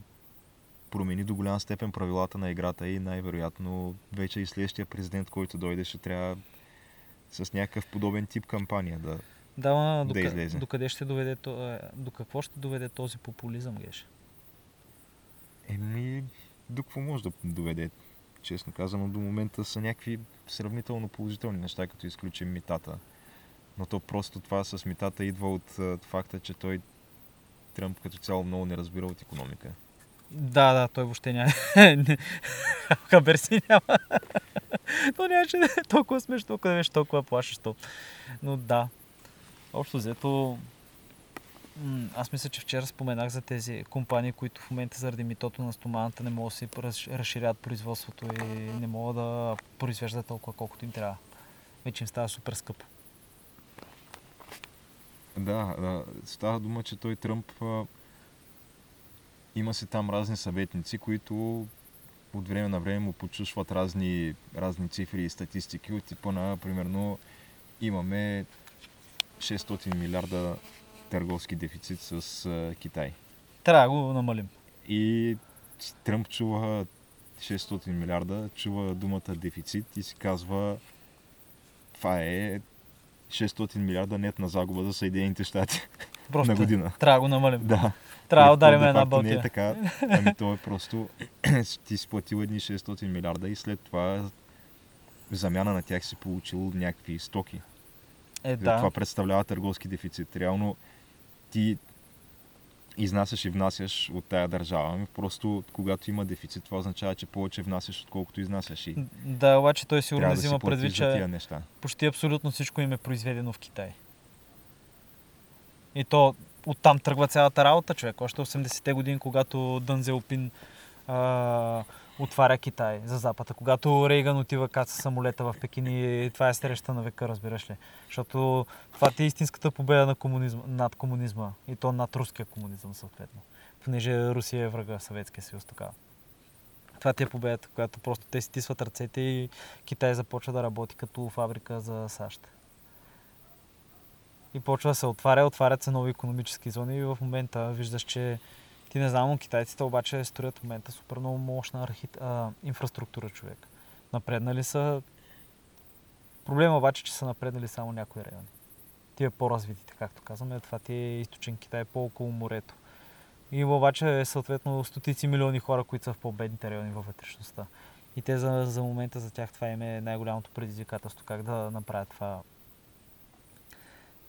промени до голяма степен правилата на играта и най-вероятно вече и следващия президент, който дойде, ще трябва с някакъв подобен тип кампания да... Да, ма, Да излезе. до къде ще доведе, то- е, до какво ще доведе този популизъм, Геш? Еми, до какво може да доведе? Честно казано, до момента са някакви сравнително положителни неща, като изключим митата. Но то просто това с митата идва от а, факта, че той Тръмп като цяло много не разбира от економика. Да, да, той въобще няма. Хабер си няма. То нямаше е толкова смешно, толкова да беше толкова плашещо. Но да. Общо взето, аз мисля, че вчера споменах за тези компании, които в момента заради митото на стоманата не могат да си раз- разширят производството и не могат да произвеждат толкова колкото им трябва. Вече им става супер скъпо. Да, да, става дума, че той Тръмп а, има си там разни съветници, които от време на време му почушват разни, разни цифри и статистики от типа на, примерно, имаме 600 милиарда търговски дефицит с а, Китай. Трябва да го намалим. И Тръмп чува 600 милиарда, чува думата дефицит и си казва това е 600 милиарда нетна загуба за Съединените щати Просто на година. трябва да го намалим. Да. Трябва да ударим една де-факто Не е балтия. така. Ами то е просто ти си платил едни 600 милиарда и след това замяна на тях си получил някакви стоки. Е, Да. Това представлява търговски дефицит. Реално ти изнасяш и внасяш от тая държава. Ами просто когато има дефицит, това означава, че повече внасяш, отколкото изнасяш. И Да, обаче той сигурно да взима предвид, че неща. почти абсолютно всичко им е произведено в Китай. И то оттам тръгва цялата работа, човек. Още 80-те години, когато Дън Зелпин а, отваря Китай за Запада, когато Рейган отива каца самолета в Пекин и това е среща на века, разбираш ли. Защото това ти е истинската победа на комунизма, над комунизма и то над руския комунизъм съответно. Понеже Русия е врага Съветския съюз тогава. Това ти е победата, която просто те стисват ръцете и Китай започва да работи като фабрика за САЩ. И почва да се отваря, отварят се нови економически зони и в момента виждаш, че ти не знам, но китайците обаче строят в момента супер много мощна архит... а, инфраструктура човек. Напреднали са... Проблема обаче, е, че са напреднали само някои райони. Тия по-развитите, както казваме, това ти е източен Китай по-около морето. Има обаче съответно стотици милиони хора, които са в по-бедните райони във вътрешността. И те за, за момента за тях това им е най-голямото предизвикателство. Как да направят това.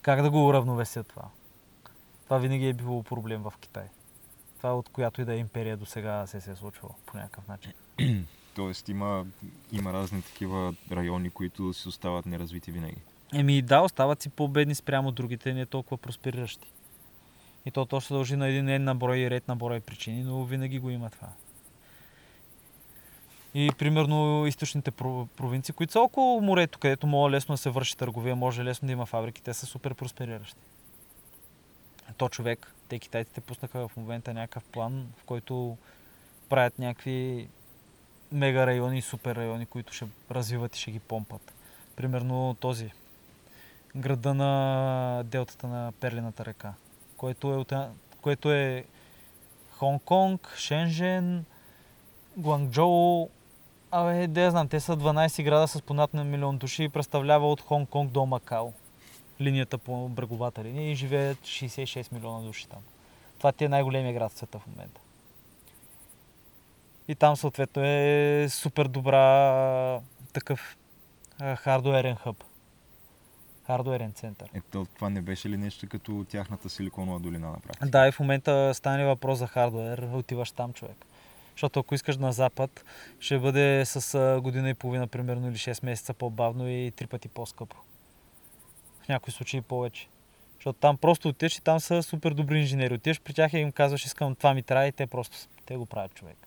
Как да го уравновесят това. Това винаги е било проблем в Китай. Това от която и да е империя до сега се, се е случвало по някакъв начин. Тоест има, има разни такива райони, които си остават неразвити винаги. Еми да, остават си по-бедни спрямо другите, не толкова проспериращи. И то точно се дължи на един ен на брой и ред на брой причини, но винаги го има това. И примерно източните про- провинции, които са около морето, където може лесно да се върши търговия, може лесно да има фабрики, те са супер проспериращи. То човек, те китайците пуснаха в момента някакъв план, в който правят някакви мега райони супер райони, които ще развиват и ще ги помпат. Примерно този, града на делтата на Перлината река, което е, от една- което е Хонг-Конг, Шенжен, Гуанчжоу, Абе, да я знам, те са 12 града с по над на милион души и представлява от Хонг-Конг до Макао. Линията по бреговата линия и живеят 66 милиона души там. Това ти е най-големия град в света в момента. И там съответно е супер добра такъв хардуерен хъб. Хардуерен център. Ето, това не беше ли нещо като тяхната силиконова долина на практика? Да, и в момента стане въпрос за хардуер, отиваш там човек. Защото ако искаш на запад, ще бъде с година и половина, примерно, или 6 месеца по-бавно и три пъти по-скъпо. В някои случаи повече. Защото там просто отиваш и там са супер добри инженери. Отиваш при тях и им казваш, искам това ми трябва и те просто те го правят човек.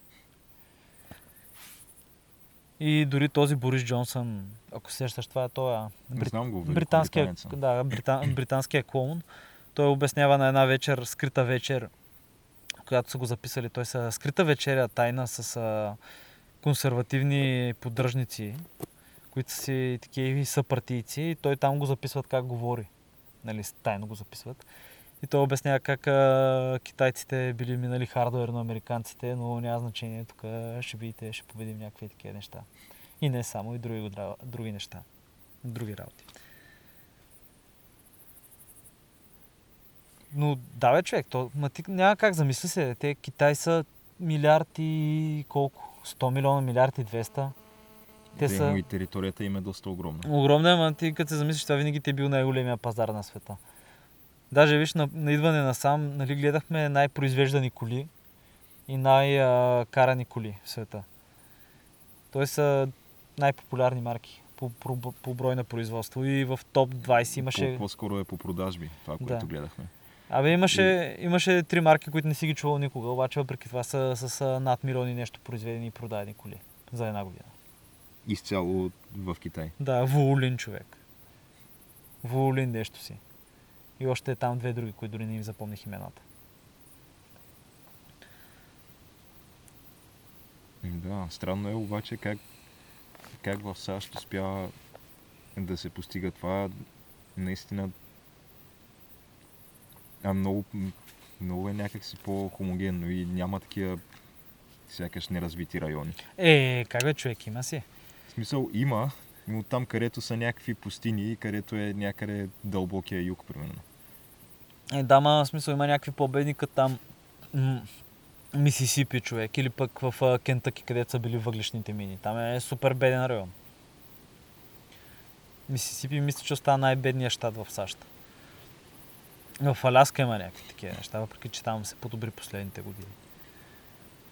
И дори този Борис Джонсън, ако се сещаш това, той е Не знам го, британския, да, брита, британския клоун. Той обяснява на една вечер, скрита вечер, която са го записали. Той са скрита вечеря тайна с а, консервативни поддръжници, които са си такива съпартийци. И той там го записват как говори. Нали, тайно го записват. И той обяснява как а, китайците били минали хардуер на американците, но няма значение. Тук ще видите, ще победим някакви такива неща. И не само, и други, други неща. Други работи. Но да, бе, човек, то, ма ти няма как замисли се. Те Китай са милиард и колко? 100 милиона, милиард и 200. Те са И територията им е доста огромна. огромни, ама ти като се замислиш, това винаги ти е бил най-големия пазар на света. Даже виж, на, на идване насам, нали, гледахме най-произвеждани коли и най-карани коли в света. Той са най-популярни марки по, по, по брой на производство. И в топ 20 имаше... По, по-скоро е по продажби, това, което Да. гледахме. Абе, имаше, имаше три марки, които не си ги чувал никога, обаче въпреки това са с над милиони нещо произведени и продадени коли за една година. Изцяло в Китай. Да, Вулин човек. Вулин нещо си. И още е там две други, които дори не им запомних имената. Да, странно е обаче как, как в САЩ успява да се постига това наистина а много, много е някакси по-хомогенно и няма такива сякаш неразвити райони. Е, как бе човек, има си. Смисъл има, но там където са някакви пустини, където е някъде дълбокия юг, примерно. Е, да, ма, смисъл има някакви по-бедни, като там м- Мисисипи човек, или пък в Кентъки, където са били въглишните мини. Там е супер беден район. Мисисипи мисля, че остава най-бедният щат в САЩ. В Аляска има някакви такива неща, въпреки че там се подобри последните години.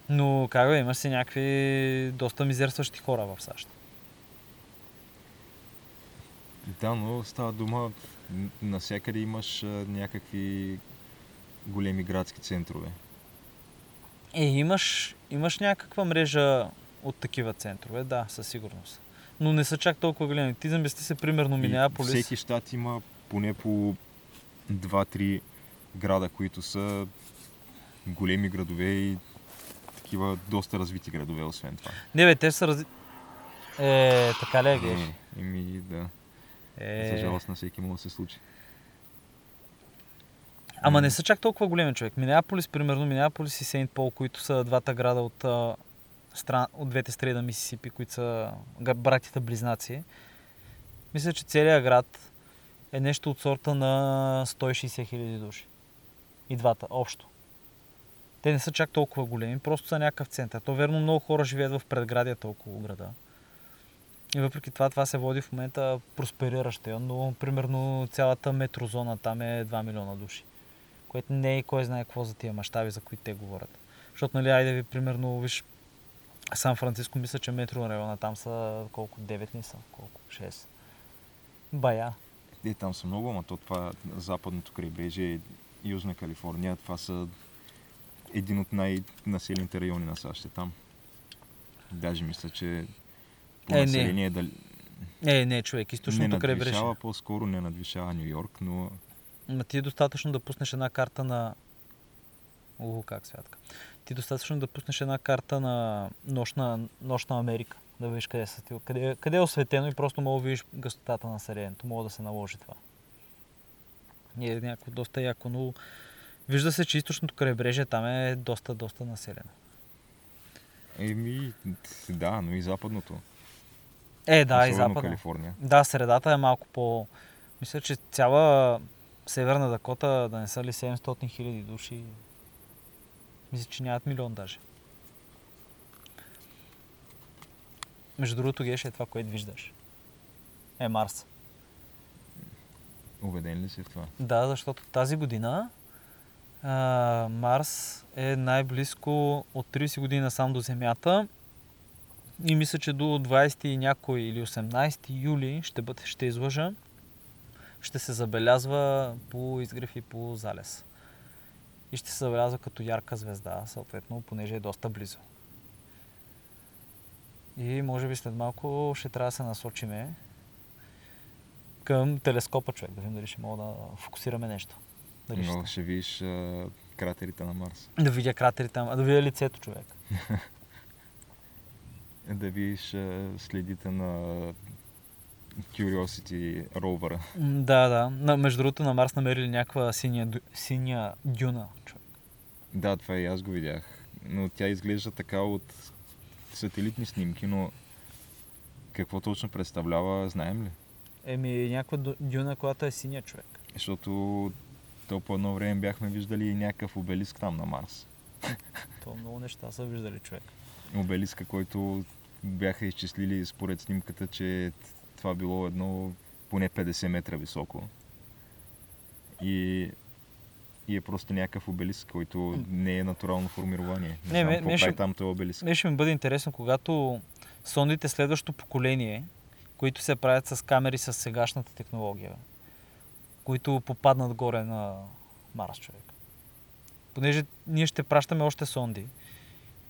Но как бе, има си някакви доста мизерстващи хора в САЩ. Да, но става дума, насякъде имаш някакви големи градски центрове. Е, имаш, имаш някаква мрежа от такива центрове, да, със сигурност. Но не са чак толкова големи. Ти замисли се, примерно, Минеаполис. Всеки щат има поне по 2-3 града, които са големи градове и такива доста развити градове, освен това. Не, бе, те са рази... Е, така ли е, геш? Еми, да. За Е, жалост на всеки може да се случи. ама не са чак толкова големи човек. Минеаполис, примерно, Минеаполис и Сейнт Пол, които са двата града от, стран... от двете страни на Мисисипи, които са братята близнаци. Мисля, че целият град е нещо от сорта на 160 хиляди души. И двата, общо. Те не са чак толкова големи, просто са някакъв център. То верно много хора живеят в предградията около града. И въпреки това, това се води в момента проспериращ район, но примерно цялата метрозона там е 2 милиона души. Което не е кой знае какво за тия мащаби, за които те говорят. Защото, нали, айде ви, примерно, виж, Сан Франциско мисля, че метро района там са колко? 9 не са? Колко? 6. Бая. Е, там са много, ама то това западното крайбрежие, Южна Калифорния, това са един от най-населените райони на САЩ е там. Даже мисля, че по Е, не. население дали... Е, не, човек, не източното крайбрежие. надвишава, по-скоро не надвишава Нью Йорк, но Ма ти е достатъчно да пуснеш една карта на... О, как святка. Ти е достатъчно да пуснеш една карта на нощна, нощна Америка. Да видиш къде, са, ти- къде, къде е осветено и просто мога да видиш гъстотата на населението. Мога да се наложи това. Е някакво доста яко, но вижда се, че източното крайбрежие там е доста, доста населено. еми, да, но и западното. Е, да, и особено западно. Калифорния. Да, средата е малко по... Мисля, че цяла Северна Дакота да не са ли 700 хиляди души. Мисля, че нямат милион даже. Между другото, Геш, е това, което виждаш. Е Марс. Убеден ли си в това? Да, защото тази година а, Марс е най-близко от 30 години насам до Земята. И мисля, че до 20 и някой или 18 юли ще, бъде, ще излъжа. Ще се забелязва по изгрев и по залез. И ще се забелязва като ярка звезда, съответно, понеже е доста близо. И може би след малко ще трябва да се насочиме към телескопа човек, да видим дали ще мога да фокусираме нещо. Дали Но ще... ще видиш а, кратерите на Марс. Да видя кратерите, а да видя лицето човек. Да видиш а, следите на Curiosity ровъра. Да, да. На, между другото на Марс намерили някаква синя, синя дюна. Човек. Да, това и аз го видях. Но тя изглежда така от сателитни снимки, но какво точно представлява, знаем ли? Еми, някаква ду- дюна, която е синя човек. Защото то по едно време бяхме виждали някакъв обелиск там на Марс. То много неща са виждали човек. Обелиска, който бяха изчислили според снимката, че това било едно поне 50 метра високо. И, и е просто някакъв обелиск, който не е натурално формирование. Не, Не, знам ме- какво ме ще- там този обелиск. Мен ще ми бъде интересно, когато сондите следващото поколение, които се правят с камери с сегашната технология, които попаднат горе на Марс човек. Понеже ние ще пращаме още сонди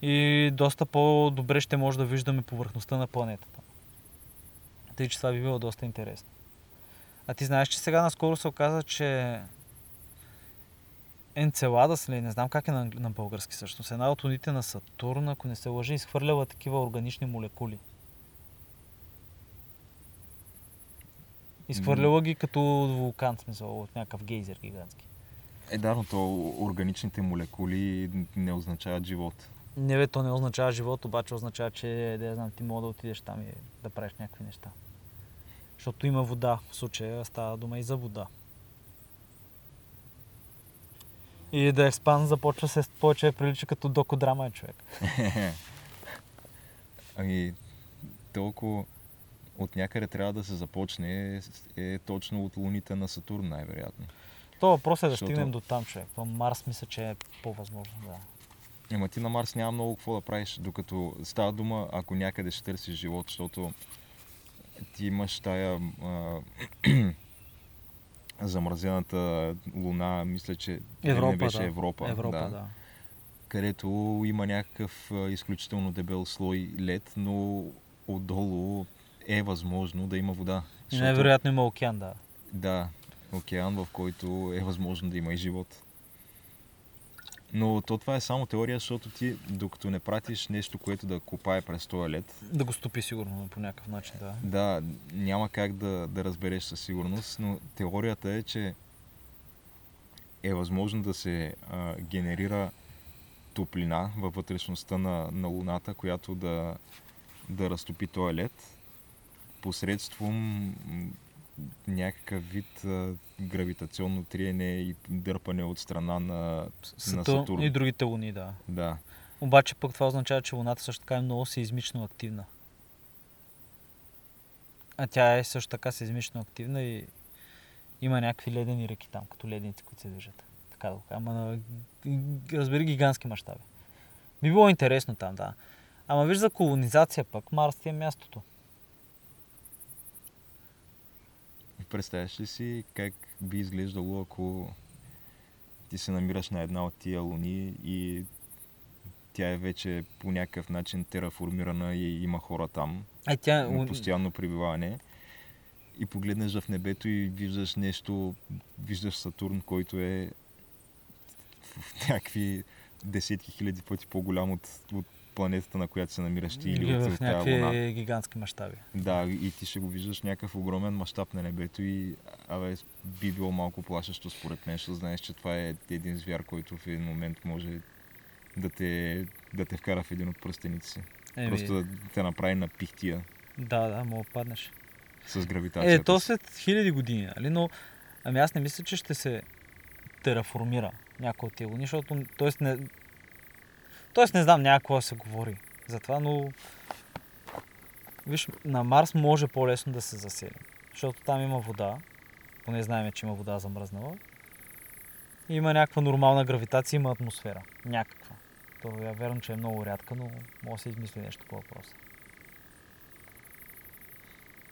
и доста по-добре ще може да виждаме повърхността на планетата. Тъй, че това би било доста интересно. А ти знаеш, че сега наскоро се оказа, че Енцеладас, ли, не знам как е на, на български всъщност, една от луните на Сатурн, ако не се лъжи, изхвърляла такива органични молекули. Изхвърляла ги като вулкан, смисъл, от някакъв гейзер гигантски. Е, да, но то органичните молекули не означават живот. Не бе, то не означава живот, обаче означава, че да знам, ти мога да отидеш там и да правиш някакви неща. Защото има вода, в случая става дума и за вода. И да експан започва се повече прилича като докодрама човек. Ами, толкова от някъде трябва да се започне е точно от луните на Сатурн, най-вероятно. То въпрос е да Защото- стигнем до там, човек. Марс мисля, че е по-възможно, да. Ема ти на Марс няма много какво да правиш, докато става дума, ако някъде ще търсиш живот, защото ти имаш тая а, замразената луна, мисля, че Европа, не беше да. Европа, Европа, да, да. където има някакъв изключително дебел слой лед, но отдолу е възможно да има вода. И най-вероятно има океан, да. Да, океан, в който е възможно да има и живот. Но то това е само теория, защото ти, докато не пратиш нещо, което да копае през този лед, Да го стопи сигурно по някакъв начин, да. да, няма как да, да разбереш със сигурност, но теорията е, че е възможно да се а, генерира топлина във вътрешността на, на Луната, която да, да разтопи този лед посредством някакъв вид а, гравитационно триене и дърпане от страна на, на Сатурн и другите луни, да. Да. Обаче пък това означава, че Луната също така е много сеизмично активна. А тя е също така сеизмично активна и има някакви ледени реки там, като ледници, които се движат. Така да го кажа. Ама на, разбери, гигантски мащаби. Би било интересно там, да. Ама виж за колонизация пък, Марс ти е мястото. Представяш ли си как би изглеждало, ако ти се намираш на една от тия луни и тя е вече по някакъв начин тераформирана и има хора там, А тя... постоянно пребиваване и погледнеш в небето и виждаш нещо, виждаш Сатурн, който е в някакви десетки хиляди пъти по-голям от, от планетата, на която се намираш ти или или от, тази луна. гигантски мащаби. Да, и ти ще го виждаш някакъв огромен мащаб на небето и абе, би било малко плашещо според мен, защото знаеш, че това е един звяр, който в един момент може да те, да те вкара в един от пръстените си. Еми, Просто да те направи на пихтия Да, да, мога паднеш. с гравитацията. Е, то след хиляди години, нали? Но ами аз не мисля, че ще се тераформира някой от тия луни, защото, тоест не, тоест не знам, няма какво да се говори за това, но виж, на Марс може по-лесно да се засели, защото там има вода, поне знаем, че има вода замръзнала, и има някаква нормална гравитация, има атмосфера, някаква. То я верно, че е много рядка, но може да се измисли нещо по въпроса.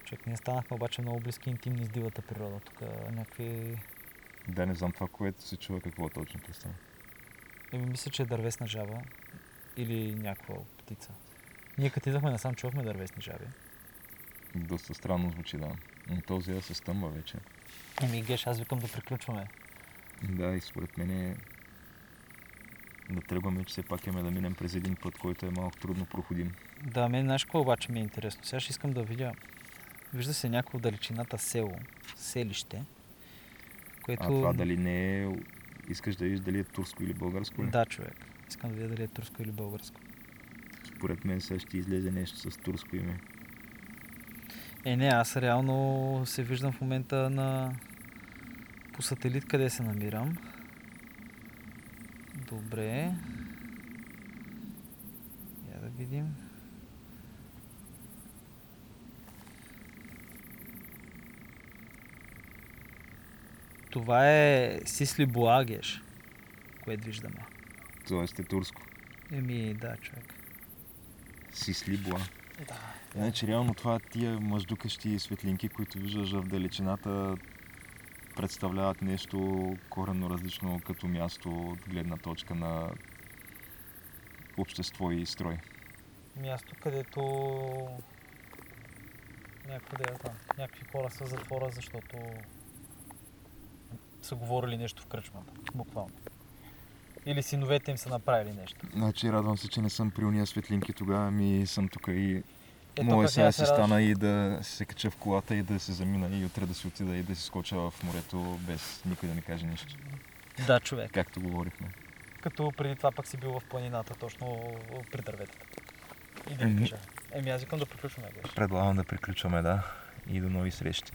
Човек, ние станахме обаче много близки интимни с дивата природа. Тук някакви... Да, не знам това, което се чува, какво точно представя. Еми, мисля, че е дървесна жаба или някаква птица. Ние като идвахме насам, чувахме дървесни жаби. Доста странно звучи, да. Но този я се стъмва вече. Еми, Геш, аз викам да приключваме. Да, и според мен е да тръгваме, че все пак имаме да минем през един път, който е малко трудно проходим. Да, мен знаеш какво обаче ми е интересно? Сега ще искам да видя... Вижда се някакво далечината село, селище, което... А това дали не е... Искаш да видиш дали е турско или българско ли? Да, човек. Искам да видя дали е турско или българско. Според мен сега ще излезе нещо с турско име. Е, не, аз реално се виждам в момента на... по сателит къде се намирам. Добре. Я да видим. Това е Сисли Буагеш, което виждаме. Тоест е турско. Еми, да, човек. Сисли Буа. Да. Иначе реално това тия мъждукащи светлинки, които виждаш в далечината, представляват нещо коренно различно като място от гледна точка на общество и строй. Място, където някакво да там. Някакви хора са затвора, защото са говорили нещо в кръчмата. Буквално. Или синовете им са направили нещо. Значи радвам се, че не съм при уния светлинки тогава, ми съм тук и Е, тук сега да се радваш. стана и да се кача в колата и да се замина и утре да си отида и да си скоча в морето без никой да ми каже нищо. Да, човек. Както говорихме. Като преди това пък си бил в планината, точно при дърветата. И да Еми. Еми, аз викам да приключваме, геш. Предлагам да приключваме, да. И до нови срещи.